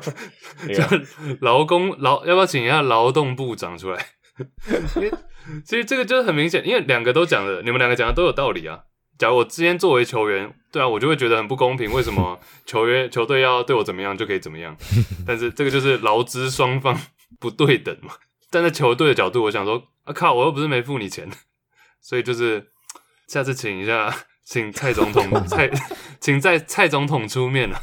就 劳工劳要不要请一下劳动部长出来？其实这个就是很明显，因为两个都讲的，你们两个讲的都有道理啊。假如我之前作为球员，对啊，我就会觉得很不公平。为什么 球员球队要对我怎么样就可以怎么样？但是这个就是劳资双方 不对等嘛。站在球队的角度，我想说，啊靠，我又不是没付你钱，所以就是下次请一下，请蔡总统蔡，请在蔡总统出面了。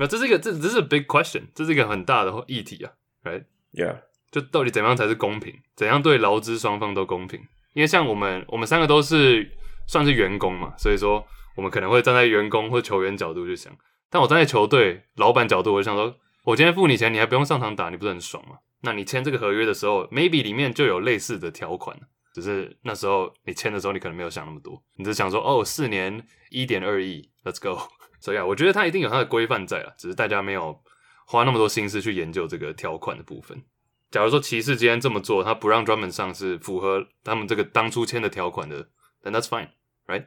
那这是一个这这是 big question，这是一个很大的议题啊，right？Yeah，就到底怎样才是公平？怎样对劳资双方都公平？因为像我们我们三个都是。算是员工嘛，所以说我们可能会站在员工或球员角度去想，但我站在球队老板角度，我想说，我今天付你钱，你还不用上场打，你不是很爽吗？那你签这个合约的时候，maybe 里面就有类似的条款，只是那时候你签的时候，你可能没有想那么多，你只想说，哦，四年一点二亿，Let's go。所以啊，我觉得他一定有他的规范在啊，只是大家没有花那么多心思去研究这个条款的部分。假如说骑士今天这么做，他不让专门上是符合他们这个当初签的条款的。Then that's fine, right?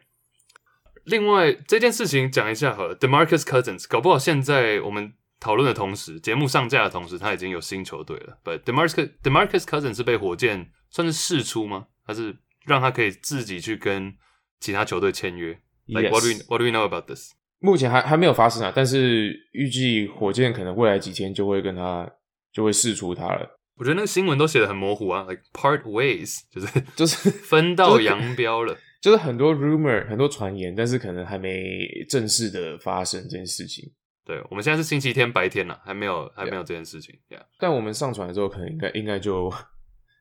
另外这件事情讲一下好了，Demarcus Cousins，搞不好现在我们讨论的同时，节目上架的同时，他已经有新球队了。But Demarcus Demarcus Cousins 是被火箭算是试出吗？还是让他可以自己去跟其他球队签约？Like what do we what do we know about this？目前还还没有发生啊，但是预计火箭可能未来几天就会跟他就会试出他了。我觉得那个新闻都写的很模糊啊，like part ways，就是就是分道扬镳了。就是很多 rumor 很多传言，但是可能还没正式的发生这件事情。对，我们现在是星期天白天了，还没有还没有这件事情。Yeah 但我们上传的时候，可能应该应该就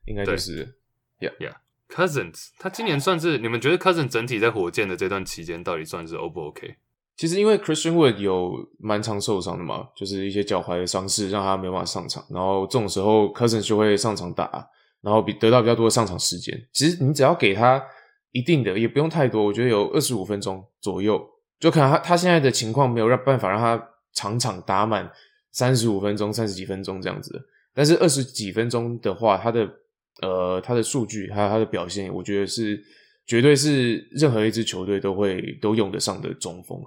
应该就是。，Yeah，Cousins 他今年算是你们觉得 Cousins 整体在火箭的这段期间到底算是 O 不 OK？其实因为 Christian Wood 有蛮常受伤的嘛，就是一些脚踝的伤势让他没办法上场，然后这种时候 Cousins 就会上场打，然后比得到比较多的上场时间。其实你只要给他一定的，也不用太多，我觉得有二十五分钟左右，就可能他他现在的情况没有让办法让他场场打满三十五分钟、三十几分钟这样子，但是二十几分钟的话，他的呃他的数据还有他的表现，我觉得是绝对是任何一支球队都会都用得上的中锋。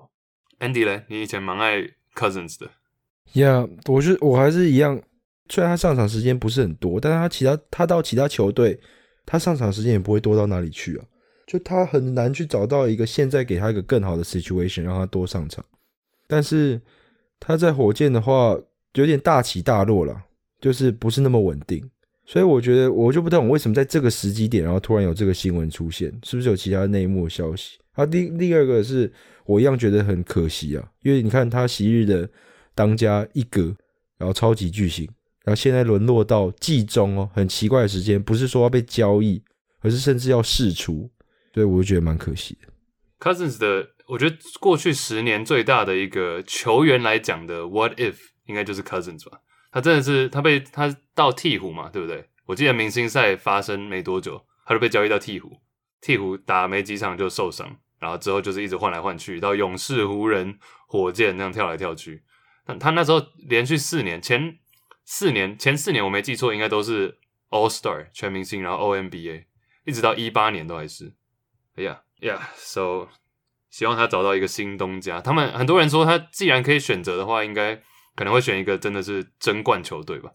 Andy 嘞，你以前蛮爱 Cousins 的，呀我是我还是一样，虽然他上场时间不是很多，但是他其他他到其他球队，他上场时间也不会多到哪里去啊。就他很难去找到一个现在给他一个更好的 situation 让他多上场，但是他在火箭的话有点大起大落了，就是不是那么稳定。所以我觉得我就不懂为什么在这个时机点，然后突然有这个新闻出现，是不是有其他内幕消息？啊，第第二个是我一样觉得很可惜啊，因为你看他昔日的当家一哥，然后超级巨星，然后现在沦落到季中哦，很奇怪的时间，不是说要被交易，而是甚至要释出，所以我就觉得蛮可惜的。Cousins 的，我觉得过去十年最大的一个球员来讲的 What if 应该就是 Cousins 吧？他真的是他被他到鹈鹕嘛，对不对？我记得明星赛发生没多久，他就被交易到鹈鹕，鹈鹕打没几场就受伤，然后之后就是一直换来换去，到勇士、湖人、火箭那样跳来跳去。他他那时候连续四年，前四年前四年我没记错，应该都是 All Star 全明星，然后 O N B A，一直到一八年都还是。哎呀，Yeah，So 希望他找到一个新东家。他们很多人说，他既然可以选择的话，应该可能会选一个真的是争冠球队吧。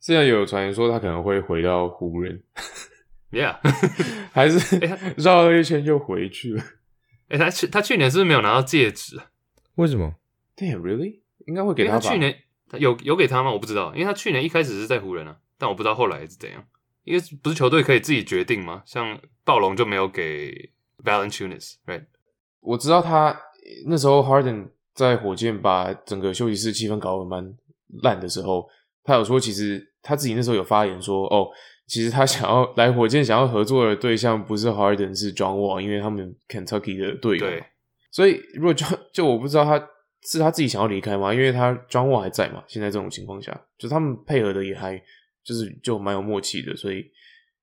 现在有传言说他可能会回到湖人，Yeah，还是绕了一圈又回去了。哎、他去他去年是不是没有拿到戒指啊？为什么？Damn, really？应该会给他吧？他去年他有有给他吗？我不知道，因为他去年一开始是在湖人啊，但我不知道后来是怎样。因为不是球队可以自己决定吗？像暴龙就没有给 Valanciunas，right？我知道他那时候 Harden 在火箭把整个休息室气氛搞得蛮烂的时候，他有说，其实他自己那时候有发言说，哦，其实他想要来火箭想要合作的对象不是 Harden 是 John Wall，因为他们 Kentucky 的队友。对，所以如果就就我不知道他是他自己想要离开吗？因为他 John Wall 还在嘛，现在这种情况下，就他们配合的也还就是就蛮有默契的，所以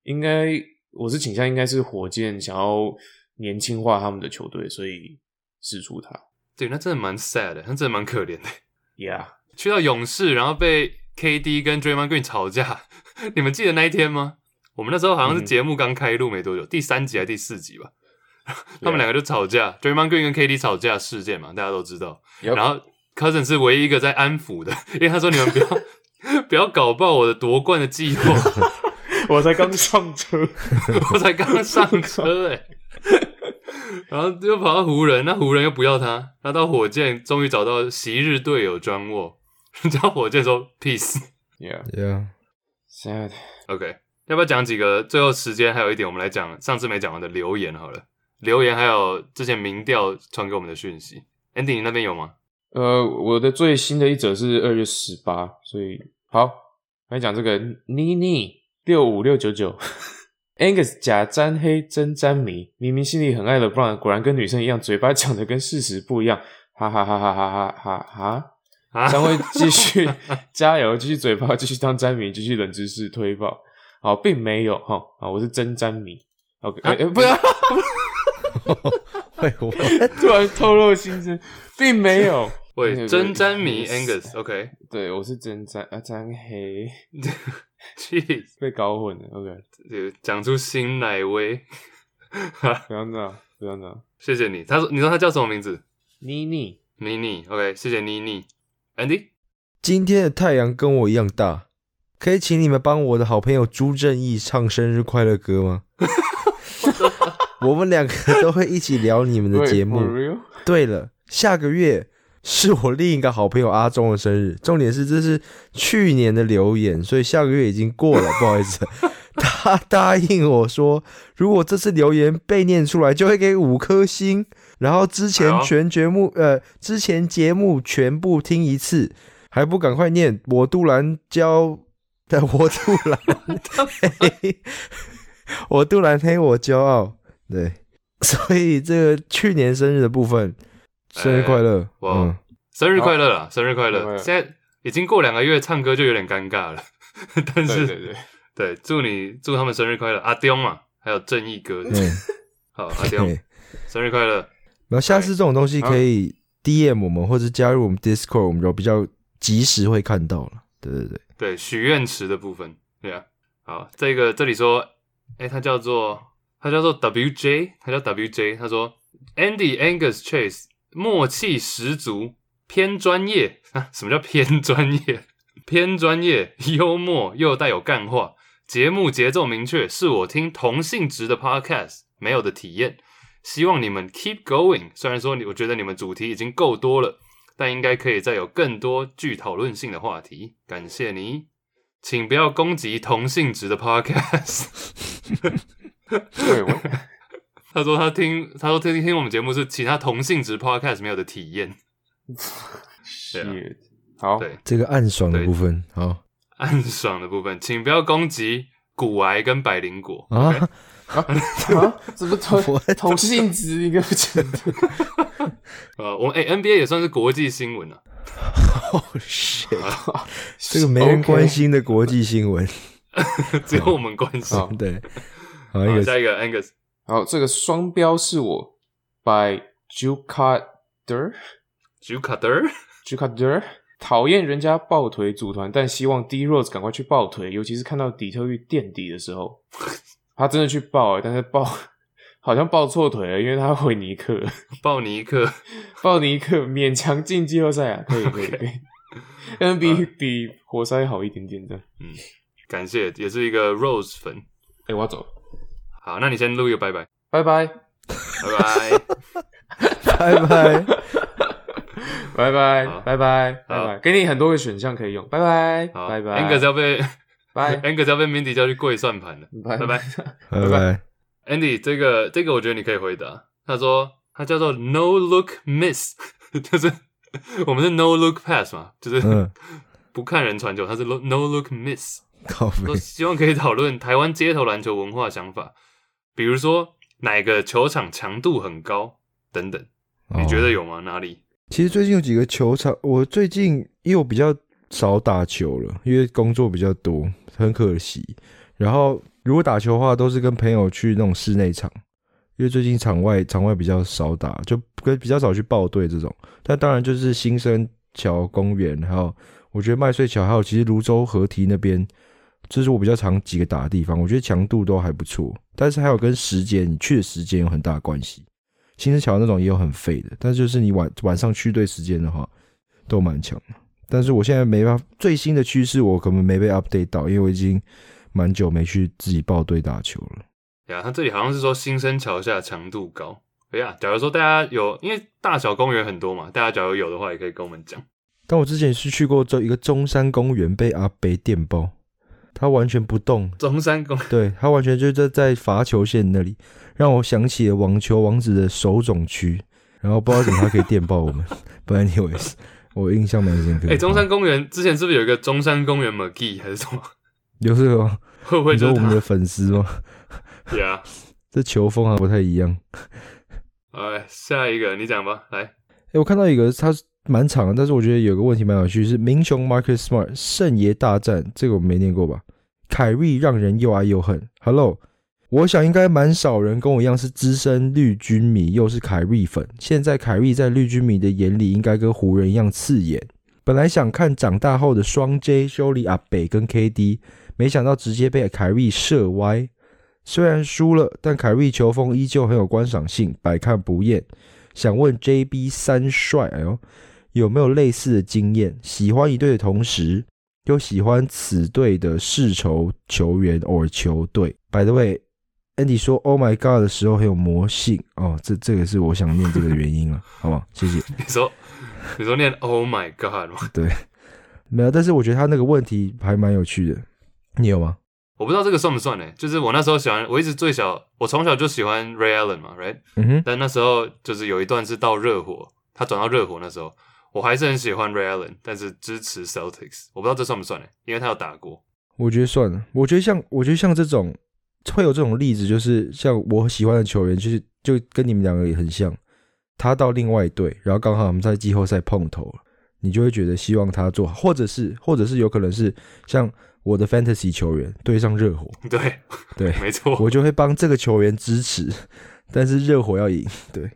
应该我是倾向应该是火箭想要年轻化他们的球队，所以试出他。对，那真的蛮 sad 的，那真的蛮可怜的。Yeah，去到勇士，然后被 KD 跟 Draymond Green 吵架，你们记得那一天吗？我们那时候好像是嗯节目刚开录没多久，第三集还是第四集吧，他们两个就吵架，Draymond Green 跟 KD 吵架事件嘛，大家都知道。然后 Cousin 是唯一一个在安抚的，因为他说你们不要 不要搞爆我的夺冠的计划，我才刚上车，我才刚上车哎、然后又跑到湖人，那湖人又不要他，他到火箭终于找到昔日队友专沃，叫火箭说 peace，yeah yeah sad OK，要不要讲几个？最后时间还有一点，我们来讲上次没讲完的留言好了。留言还有之前民调传给我们的讯息，Andy 你那边有吗？呃，我的最新的一则是二月十八，所以好来讲这个妮妮六五六九九，Angus 假沾黑真沾迷，明明心里很爱 LeBron，果然跟女生一样，嘴巴讲的跟事实不一样，哈哈哈哈哈哈哈哈！啊，将会继续加油，继续嘴炮，继续当詹迷，继续冷知识推爆。好，并没有哈啊，我是真詹迷。OK，哎、啊哎不要会我 突然透露心声，并没有。喂，真詹迷 Angus，OK，、对，我是真詹啊，詹黑 Jeez，被搞混了。OK，这个讲出新奶威，不要闹，不要闹。谢谢你。他说，你说他叫什么名字？妮妮，妮妮，OK，谢谢妮妮。Andy，今天的太阳跟我一样大，可以请你们帮我的好朋友朱正义唱生日快乐歌吗？我们两个都会一起聊你们的节目？对了，下个月是我另一个好朋友阿忠的生日，重点是这是去年的留言，所以下个月已经过了，不好意思。他答应我说，如果这次留言被念出来，就会给五颗星。然后之前全节目呃，之前节目全部听一次，还不赶快念？我杜兰骄，的，我杜兰黑，我杜兰黑，我骄傲。对，所以这个去年生日的部分，生日快乐。哇嗯，生日快乐啦！生日快乐！现在已经过两个月，唱歌就有点尴尬了。但是对对对，对祝你祝他们生日快乐，阿刁嘛，还有正义哥，嗯，好阿刁。生日快乐！然后下次这种东西可以 DM 我们，或者加入我们 Discord，我们就比较及时会看到了。对对对，对许愿池的部分，对啊，好，这个这里说，哎，它叫做他叫做 WJ，他叫 WJ，他说 Andy Angus Chase 默契十足，偏专业啊，什么叫偏专业？偏专业，幽默又带有干话，节目节奏明确，是我听同性质的 podcast 没有的体验。希望你们 keep going。虽然说你，我觉得你们主题已经够多了，但应该可以再有更多具讨论性的话题。感谢你，请不要攻击同性质的 podcast。对我 他说他听，他说听听我们节目是其他同性质 podcast 没有的体验。对啊。Shit 好，对，这个暗爽的部分，好。暗爽的部分，请不要攻击骨癌跟百灵果。啊，啊，怎么同 同性质一个不承认？呃，我哎、NBA 也算是国际新闻啊。哦 shit，这个没人关心的国际新闻，只有我们关心。好对，好一好，个下一个 Angus 好，这个双标是我 by Jukader Jukader，Jukader。讨厌人家抱腿组团，但希望 D Rose 赶快去抱腿，尤其是看到底特律垫底的时候，他真的去抱、欸，但是抱好像抱错腿了，因为他回尼克，抱尼克。抱尼克勉强进季后赛啊，可以可以可以，但是比比活塞好一点点的，嗯。感谢，也是一个 Rose 粉。哎、我要走了，好，那你先录一个拜拜，拜拜。拜拜。拜拜。拜拜。拜拜。拜拜，给你很多个选项可以用，拜拜。好。拜拜，Angus 要被拜。Angus 要被 Mindy 叫去跪算盘了。拜拜。拜拜。拜。Andy，这个这个我觉得你可以回答。他说他叫做 No Look Miss，就是我们是 No Look Pass 嘛，就是嗯。不看人传球，他是 No Look Miss。说希望可以讨论台湾街头篮球文化想法，比如说哪个球场强度很高等等，你觉得有吗？哪里？其实最近有几个球场，我最近因为我比较少打球了，因为工作比较多，很可惜。然后如果打球的话，都是跟朋友去那种室内场，因为最近场外场外比较少打，就跟比较少去报队这种。但当然就是新生桥公园，还有我觉得麦穗桥，还有其实泸州河堤那边，这是我比较常几个打的地方，我觉得强度都还不错。但是还有跟时间，你去的时间有很大的关系。新生桥那种也有很废的，但是就是你晚晚上去对时间的话，都蛮强的。但是我现在没办法，最新的趋势我可能没被 update 到，因为我已经蛮久没去自己报队打球了。呀，他这里好像是说新生桥下强度高。哎呀，假如说大家有，因为大小公园很多嘛，大家假如有的话，也可以跟我们讲。但我之前是去过这一个中山公园，被阿北电爆，他完全不动，中山公对他完全就在在罚球线那里，让我想起了网球王子的手冢区，然后不知道怎么他可以电爆我们。不然 anyways，我印象蛮深刻的。哎、中山公园之前是不是有一个中山公园 McGee 还是什么？有这个吗？会不会你就是我们的粉丝吗？呀？这球风还不太一样。哎，下一个你讲吧，来。哎、我看到一个，他是蛮长，但是我觉得有个问题蛮有趣，是明雄 Marcus Smart 圣爷大战，这个我没念过吧？凯瑞让人又爱又恨。Hello，我想应该蛮少人跟我一样是资深绿军迷，又是凯瑞粉。现在凯瑞在绿军迷的眼里，应该跟湖人一样刺眼。本来想看长大后的双 J 修理阿北跟 KD，没想到直接被凯瑞射歪。虽然输了，但凯瑞球风依旧很有观赏性，百看不厌。想问 JB 三帅，哎呦，有没有类似的经验？喜欢一队的同时，又喜欢此队的世仇球员或球队。By the way，Andy 说 “Oh my God” 的时候很有魔性哦，这这个是我想念这个的原因了，好不好？谢谢。你说，你说念 Oh my God 吗？没有，但是我觉得他那个问题还蛮有趣的，你有吗？我不知道这个算不算呢？就是我那时候喜欢，我一直最小，我从小就喜欢 Ray Allen 嘛，Right？嗯哼，但那时候就是有一段是到热火，他转到热火那时候，我还是很喜欢 Ray Allen，但是支持 Celtics。我不知道这算不算呢？因为他有打过。我觉得算了。我觉得像我觉得像这种会有这种例子，就是像我喜欢的球员，就是就跟你们两个也很像。他到另外一队，然后刚好我们在季后赛碰头了，你就会觉得希望他做好，或者是或者是有可能是像我的 fantasy 球员对上热火，对对没错，我就会帮这个球员支持，但是热火要赢，对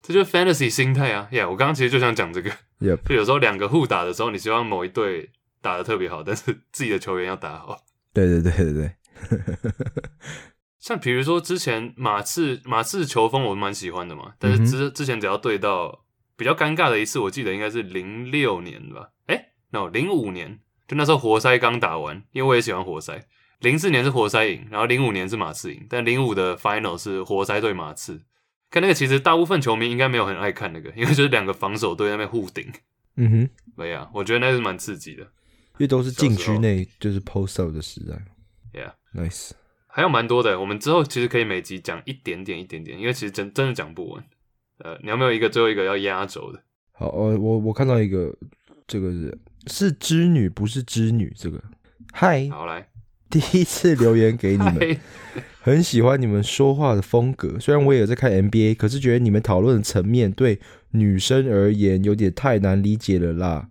这就是 fantasy 心态啊。Yeah，我刚刚其实就想讲这个，，Yep，就有时候两个互打的时候，你希望某一队打的特别好，但是 自己的球员要打好。对对对对对，像比如说之前马刺马刺球风我蛮喜欢的嘛，但是嗯之、之前只要对到比较尴尬的一次，我记得应该是零六年吧，哎、n o 零五年，就那时候活塞刚打完，因为我也喜欢活塞。零四年是活塞赢，然后零五年是马刺赢，但零五的 final 是活塞对马刺。看那个，其实大部分球迷应该没有很爱看那个，因为就是两个防守队在那边互顶。嗯哼，因对呀，我觉得那是蛮刺激的。因为都是禁区内就是 post 的时代 Yeah，，nice。还有蛮多的，我们之后其实可以每集讲一点点一点点，因为其实真真的讲不完。呃，你有没有一个最后一个要压轴的？好，呃，我我看到一个，这个是是织女，不是织女。这个，嗨，好来，第一次留言给你们，很喜欢你们说话的风格。虽然我也有在看 NBA，可是觉得你们讨论的层面对女生而言有点太难理解了啦。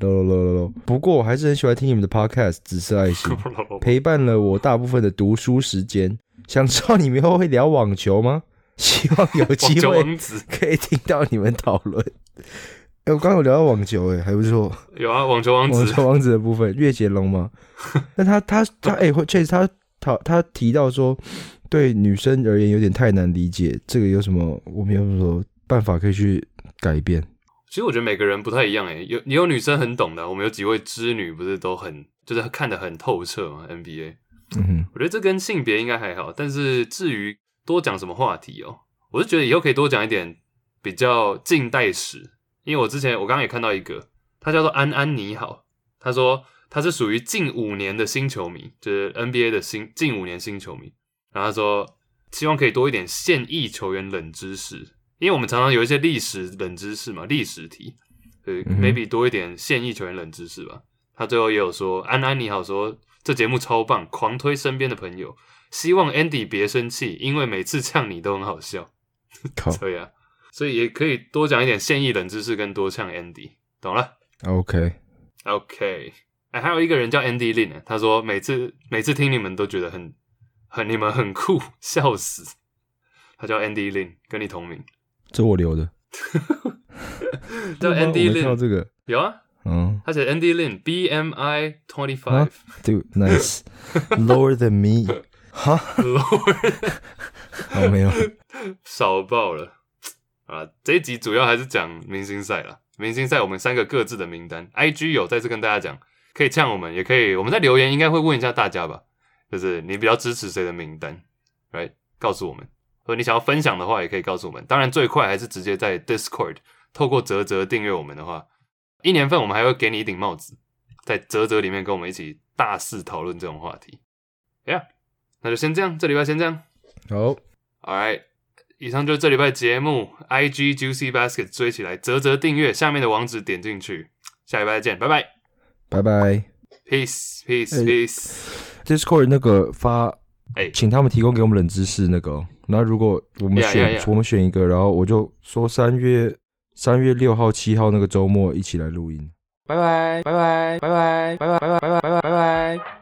喽喽喽喽喽。不过我还是很喜欢听你们的 podcast《紫色爱心》，陪伴了我大部分的读书时间。想知道你们以后会聊网球吗？希望有机会可以听到你们讨论。哎、我刚刚有聊到网球、哎，还不错。有啊，网球王子网球王子的部分，月杰龙吗？那他他他哎，会确实他他他提到说，对女生而言有点太难理解，这个有什么我们有什么办法可以去改变？其实我觉得每个人不太一样诶，有也有女生很懂的，我们有几位织女不是都很就是看得很透彻嘛？NBA，嗯哼，我觉得这跟性别应该还好，但是至于多讲什么话题哦，我是觉得以后可以多讲一点比较近代史，因为我之前我刚刚也看到一个，他叫做安安你好，他说他是属于近五年的新球迷，就是 NBA 的新近五年新球迷，然后他说希望可以多一点现役球员冷知识，因为我们常常有一些历史冷知识嘛，历史题，所以嗯 maybe 多一点现役球员冷知识吧。他最后也有说安安你好说这节目超棒，狂推身边的朋友，希望 Andy 别生气，因为每次呛你都很好笑。靠对啊，所以也可以多讲一点现役冷知识，跟多呛 Andy，懂了，OK，？OK，哎，还有一个人叫 Andy Lin，呢他说每次每次听你们都觉得很很你们很酷，笑死。他叫 Andy Lin，跟你同名，这我留的。叫 Andy Lin，这个，有啊，嗯，他写 Andy Lin B M I twenty 啊 five。对，nice，lower than me，哈，lower，，好 没有，少爆了啊！这一集主要还是讲明星赛了。明星赛我们三个各自的名单，IG 有再次跟大家讲，可以呛我们，也可以我们在留言应该会问一下大家吧，就是你比较支持谁的名单，right？告诉我们，或者你想要分享的话，也可以告诉我们。当然最快还是直接在 Discord 透过泽泽订阅我们的话，一年份我们还会给你一顶帽子，在泽泽里面跟我们一起大肆讨论这种话题。Yeah，那就先这样，这礼拜先这样。好，Alright，以上就是这礼拜节目，IG Juicy Basket 追起来，啧啧订阅，下面的网址点进去，下礼拜再见，拜拜拜拜。，Peace Peace 哎 Peace，Discord 那个发，哎请他们提供给我们冷知识那个哦，然后如果我们选 yeah, yeah. 我们选一个，然后我就说三月三月六号、七号那个周末一起来录音。拜拜拜拜拜拜拜拜拜拜拜拜拜。